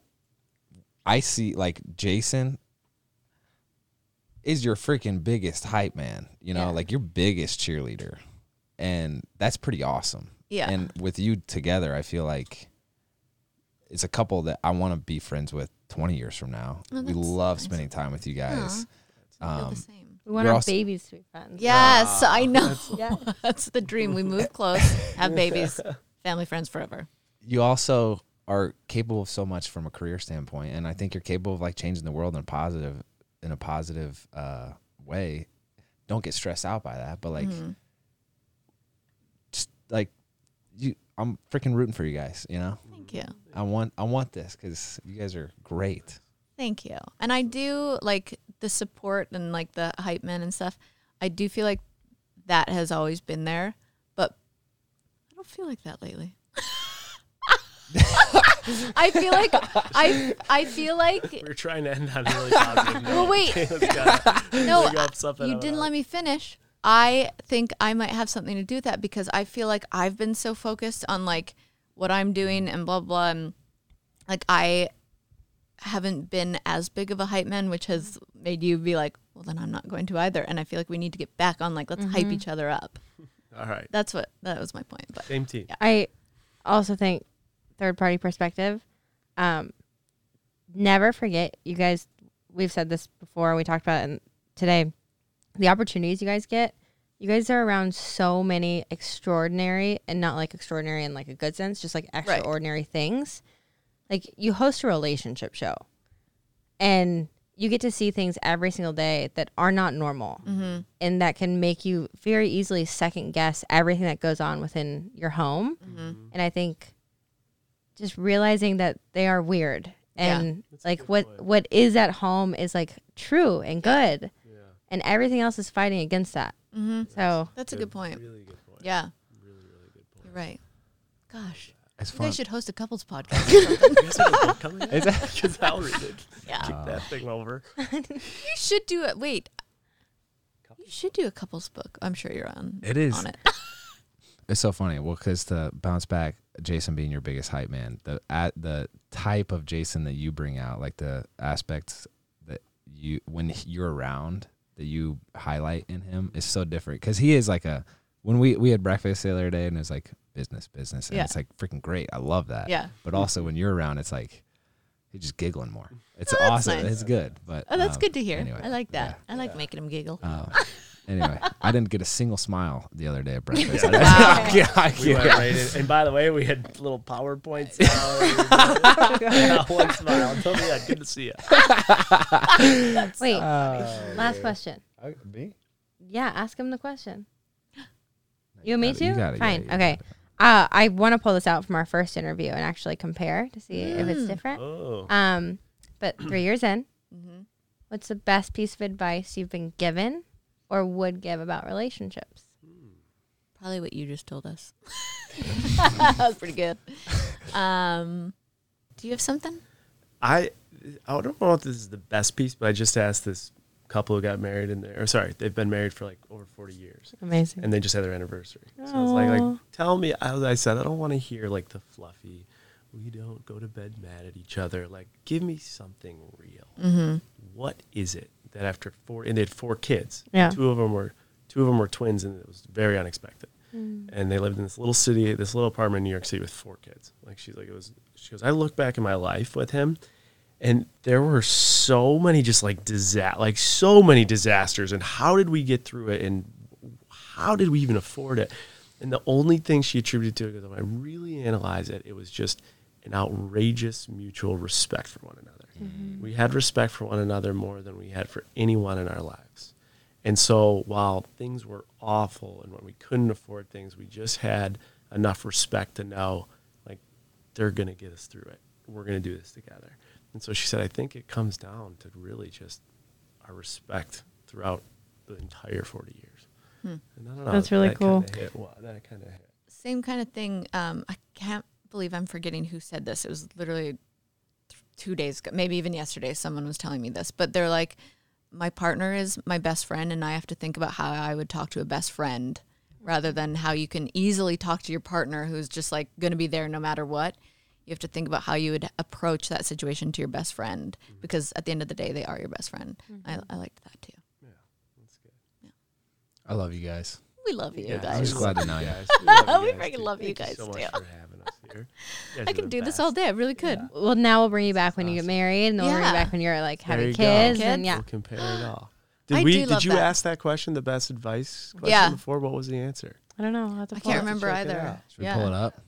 I see like Jason is your freaking biggest hype man, you know, Yeah. like your biggest cheerleader. And that's pretty awesome. Yeah. And with you together, I feel like it's a couple that I want to be friends with 20 years from now. Oh, we love nice. spending time with you guys. I Um. We want our also- babies to be friends. Yes, I know. Yeah. That's the dream. We move close, have babies, family, friends forever. You also are capable of so much from a career standpoint, and I think you're capable of like changing the world in a positive in a positive uh, way. Don't get stressed out by that, but like Mhm. just like you I'm freaking rooting for you guys, you know? Thank you. I want I want this cuz you guys are great. Thank you. And I do like the support and like the hype men and stuff. I do feel like that has always been there, but I don't feel like that lately. I feel like I I feel like we're trying to end on a really positive note. Well, wait. Kayla's gotta no, dig up you didn't let me finish. I think I might have something to do with that because I feel like I've been so focused on like what I'm doing and blah blah and like I haven't been as big of a hype man, which has made you be like, well then I'm not going to either. And I feel like we need to get back on like let's hype each other up. All right. That's what that was my point. But Same team. I also think third party perspective. Um, never forget, you guys. We've said this before. We talked about it in, today. The opportunities you guys get. You guys are around so many extraordinary, and not like extraordinary in like a good sense, just like extraordinary things. Like you host a relationship show, and you get to see things every single day that are not normal mm-hmm. and that can make you very easily second guess everything that goes on within your home. Mm-hmm. And I think just realizing that they are weird and That's a like what point. what is at home is like true and good, Yeah. And everything else is fighting against that. Mm-hmm. So that's a good point. Really good point. Yeah, Really, really good point. you're right. Gosh, It's you fun. guys should host a couples podcast. or something. You guys have a book coming out? Because I'll read it. yeah. Kick that thing over. You should do it. Wait. You should do a couples book. I'm sure you're on. It is. on it. It's so funny. Well, because to bounce back, Jason being your biggest hype man, the at the type of Jason that you bring out, like the aspects that you when you're around that you highlight in him is so different. Because he is like a when we we had breakfast the other day and it was like business, business, and Yeah. it's like freaking great. I love that. Yeah. But also when you're around, it's like you're just giggling more. It's Oh, awesome. nice. It's good. But Oh, that's um, good to hear. Anyway, I like that. yeah. I like making him giggle. Um, anyway, I didn't get a single smile the other day at breakfast. I- Wow. I can't- I We went right in. And by the way, we had little PowerPoints. Not one smile. Tell me that. Good to see you. wait, Uh, last question. me? Yeah, ask him the question. You and me got it, too? it, yeah, Fine. you okay. Uh, I want to pull this out from our first interview and actually compare to see if it's Mm. different. Oh. Um, but three years in, hmm what's the best piece of advice you've been given or would give about relationships? Probably what you just told us. that was pretty good. Um, do you have something? I I don't know if this is the best piece, but I just asked this couple who got married in there. Or sorry, they've been married for like over forty years, Amazing. and they just had their anniversary. So I was like, like, tell me. As I said, I don't want to hear like the fluffy. We don't go to bed mad at each other. Like, give me something real. Mm-hmm. What is it that after four and they had four kids. Yeah. Two of them were two of them were twins, and it was very unexpected. Mm. And they lived in this little city, this little apartment in New York City with four kids. Like she's like it was. She goes, I look back in my life with him, and there were so many just like disa- like so many disasters. And how did we get through it? And how did we even afford it? And the only thing she attributed to it, because when I really analyze it, it was just an outrageous mutual respect for one another. Mm-hmm. Mm-hmm. We had respect for one another more than we had for anyone in our lives. And so while things were awful and when we couldn't afford things, we just had enough respect to know like they're going to get us through it. We're going to do this together. And so she said, I think it comes down to really just our respect throughout the entire 40 years. Hmm. Don't know, That's really that cool. Kinda hit, well, that kind of hit. Same kind of thing. Um, I can't believe I'm forgetting who said this. It was literally two days ago, maybe even yesterday. Someone was telling me this, but they're like, my partner is my best friend, and I have to think about how I would talk to a best friend rather than how you can easily talk to your partner who's just like going to be there no matter what. You have to think about how you would approach that situation to your best friend mm-hmm. because at the end of the day, they are your best friend. I, mm-hmm. I liked that too. Yeah, that's good. Yeah. I love you guys. We love you Yeah, guys. I'm just glad to know you. guys. We, love you We guys, freaking too. love you Thank guys, so much too. for having us here. I are could the do this all day. I really could. Well, now we'll bring you back when you get married, and then we'll bring you Yeah. back when you're like having you go. kids, and Kids. yeah. We'll compare it all. Did I we? do Did love you that. ask that question? The best advice question Yeah. before. What was the answer? I don't know. I'll have to I pull can't remember either. out. Should we pull it up?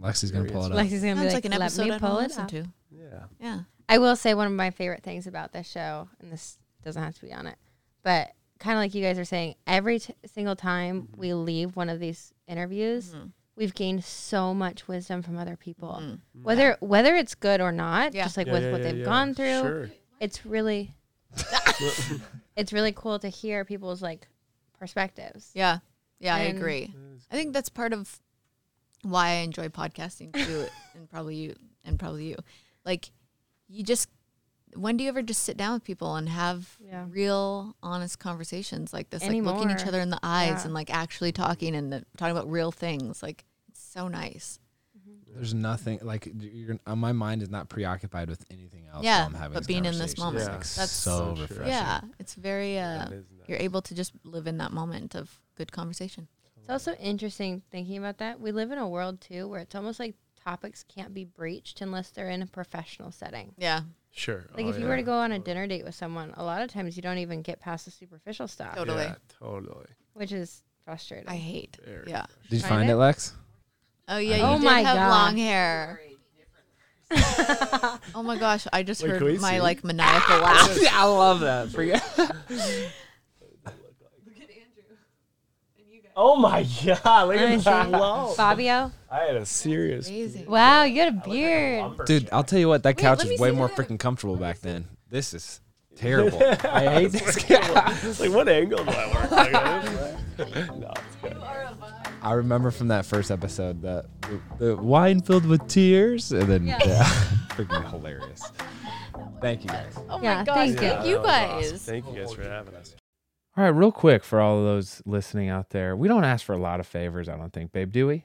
Lexi's gonna pull it up. Lexi's gonna be like, like an "Let episode me pull it listen up." to. Yeah. Yeah. I will say one of my favorite things about this show, and this doesn't have to be on it, but kind of like you guys are saying, every t- single time Mm-hmm. we leave one of these interviews, Mm-hmm. we've gained so much wisdom from other people, whether whether it's good or not. Yeah. Just like Yeah, with yeah, what yeah, they've yeah. gone through, Sure. it's really it's really cool to hear people's like perspectives. Yeah. Yeah, I agree. I think that's part of why I enjoy podcasting too, and probably you, and probably you. Like, you just, when do you ever just sit down with people and have Yeah. real, honest conversations like this? Like looking each other in the eyes Yeah. and like actually talking and the, talking about real things. Like, it's so nice. There's nothing like you're, uh, my mind is not preoccupied with anything else. Yeah, while I'm having but being in this moment, It's, like, that's so so true. refreshing. Yeah, it's very, uh, nice. you're able to just live in that moment of good conversation. It's also interesting thinking about that. We live in a world too where it's almost like topics can't be breached unless they're in a professional setting. Yeah, Sure. Like Oh, if you yeah. were to go on a dinner date with someone, a lot of times you don't even get past the superficial stuff, Totally. Yeah, totally. which is frustrating. I hate. Very Yeah. Did you Find find it? it, Lex? Oh yeah, oh you Oh did my have gosh. long hair. oh my gosh, I just Wait, heard my see? like maniacal laugh. I love that. for Forget. Oh my god! Look Let at that Fabio, I had a serious. Crazy. wow, you got a beard. Dude, I'll tell you what. That Wait, couch let me is way see more that. freaking comfortable back then. This is terrible. I hate this guy. like what angle do I work? Like, no, it's good. I remember from that first episode that the, the wine filled with tears, and then yeah, freaking hilarious. Thank you guys. Oh Yeah, my gosh, thank thank, you. you that awesome. guys. Thank you guys for having us. All right, real quick for all of those listening out there, we don't ask for a lot of favors, I don't think, babe, do we?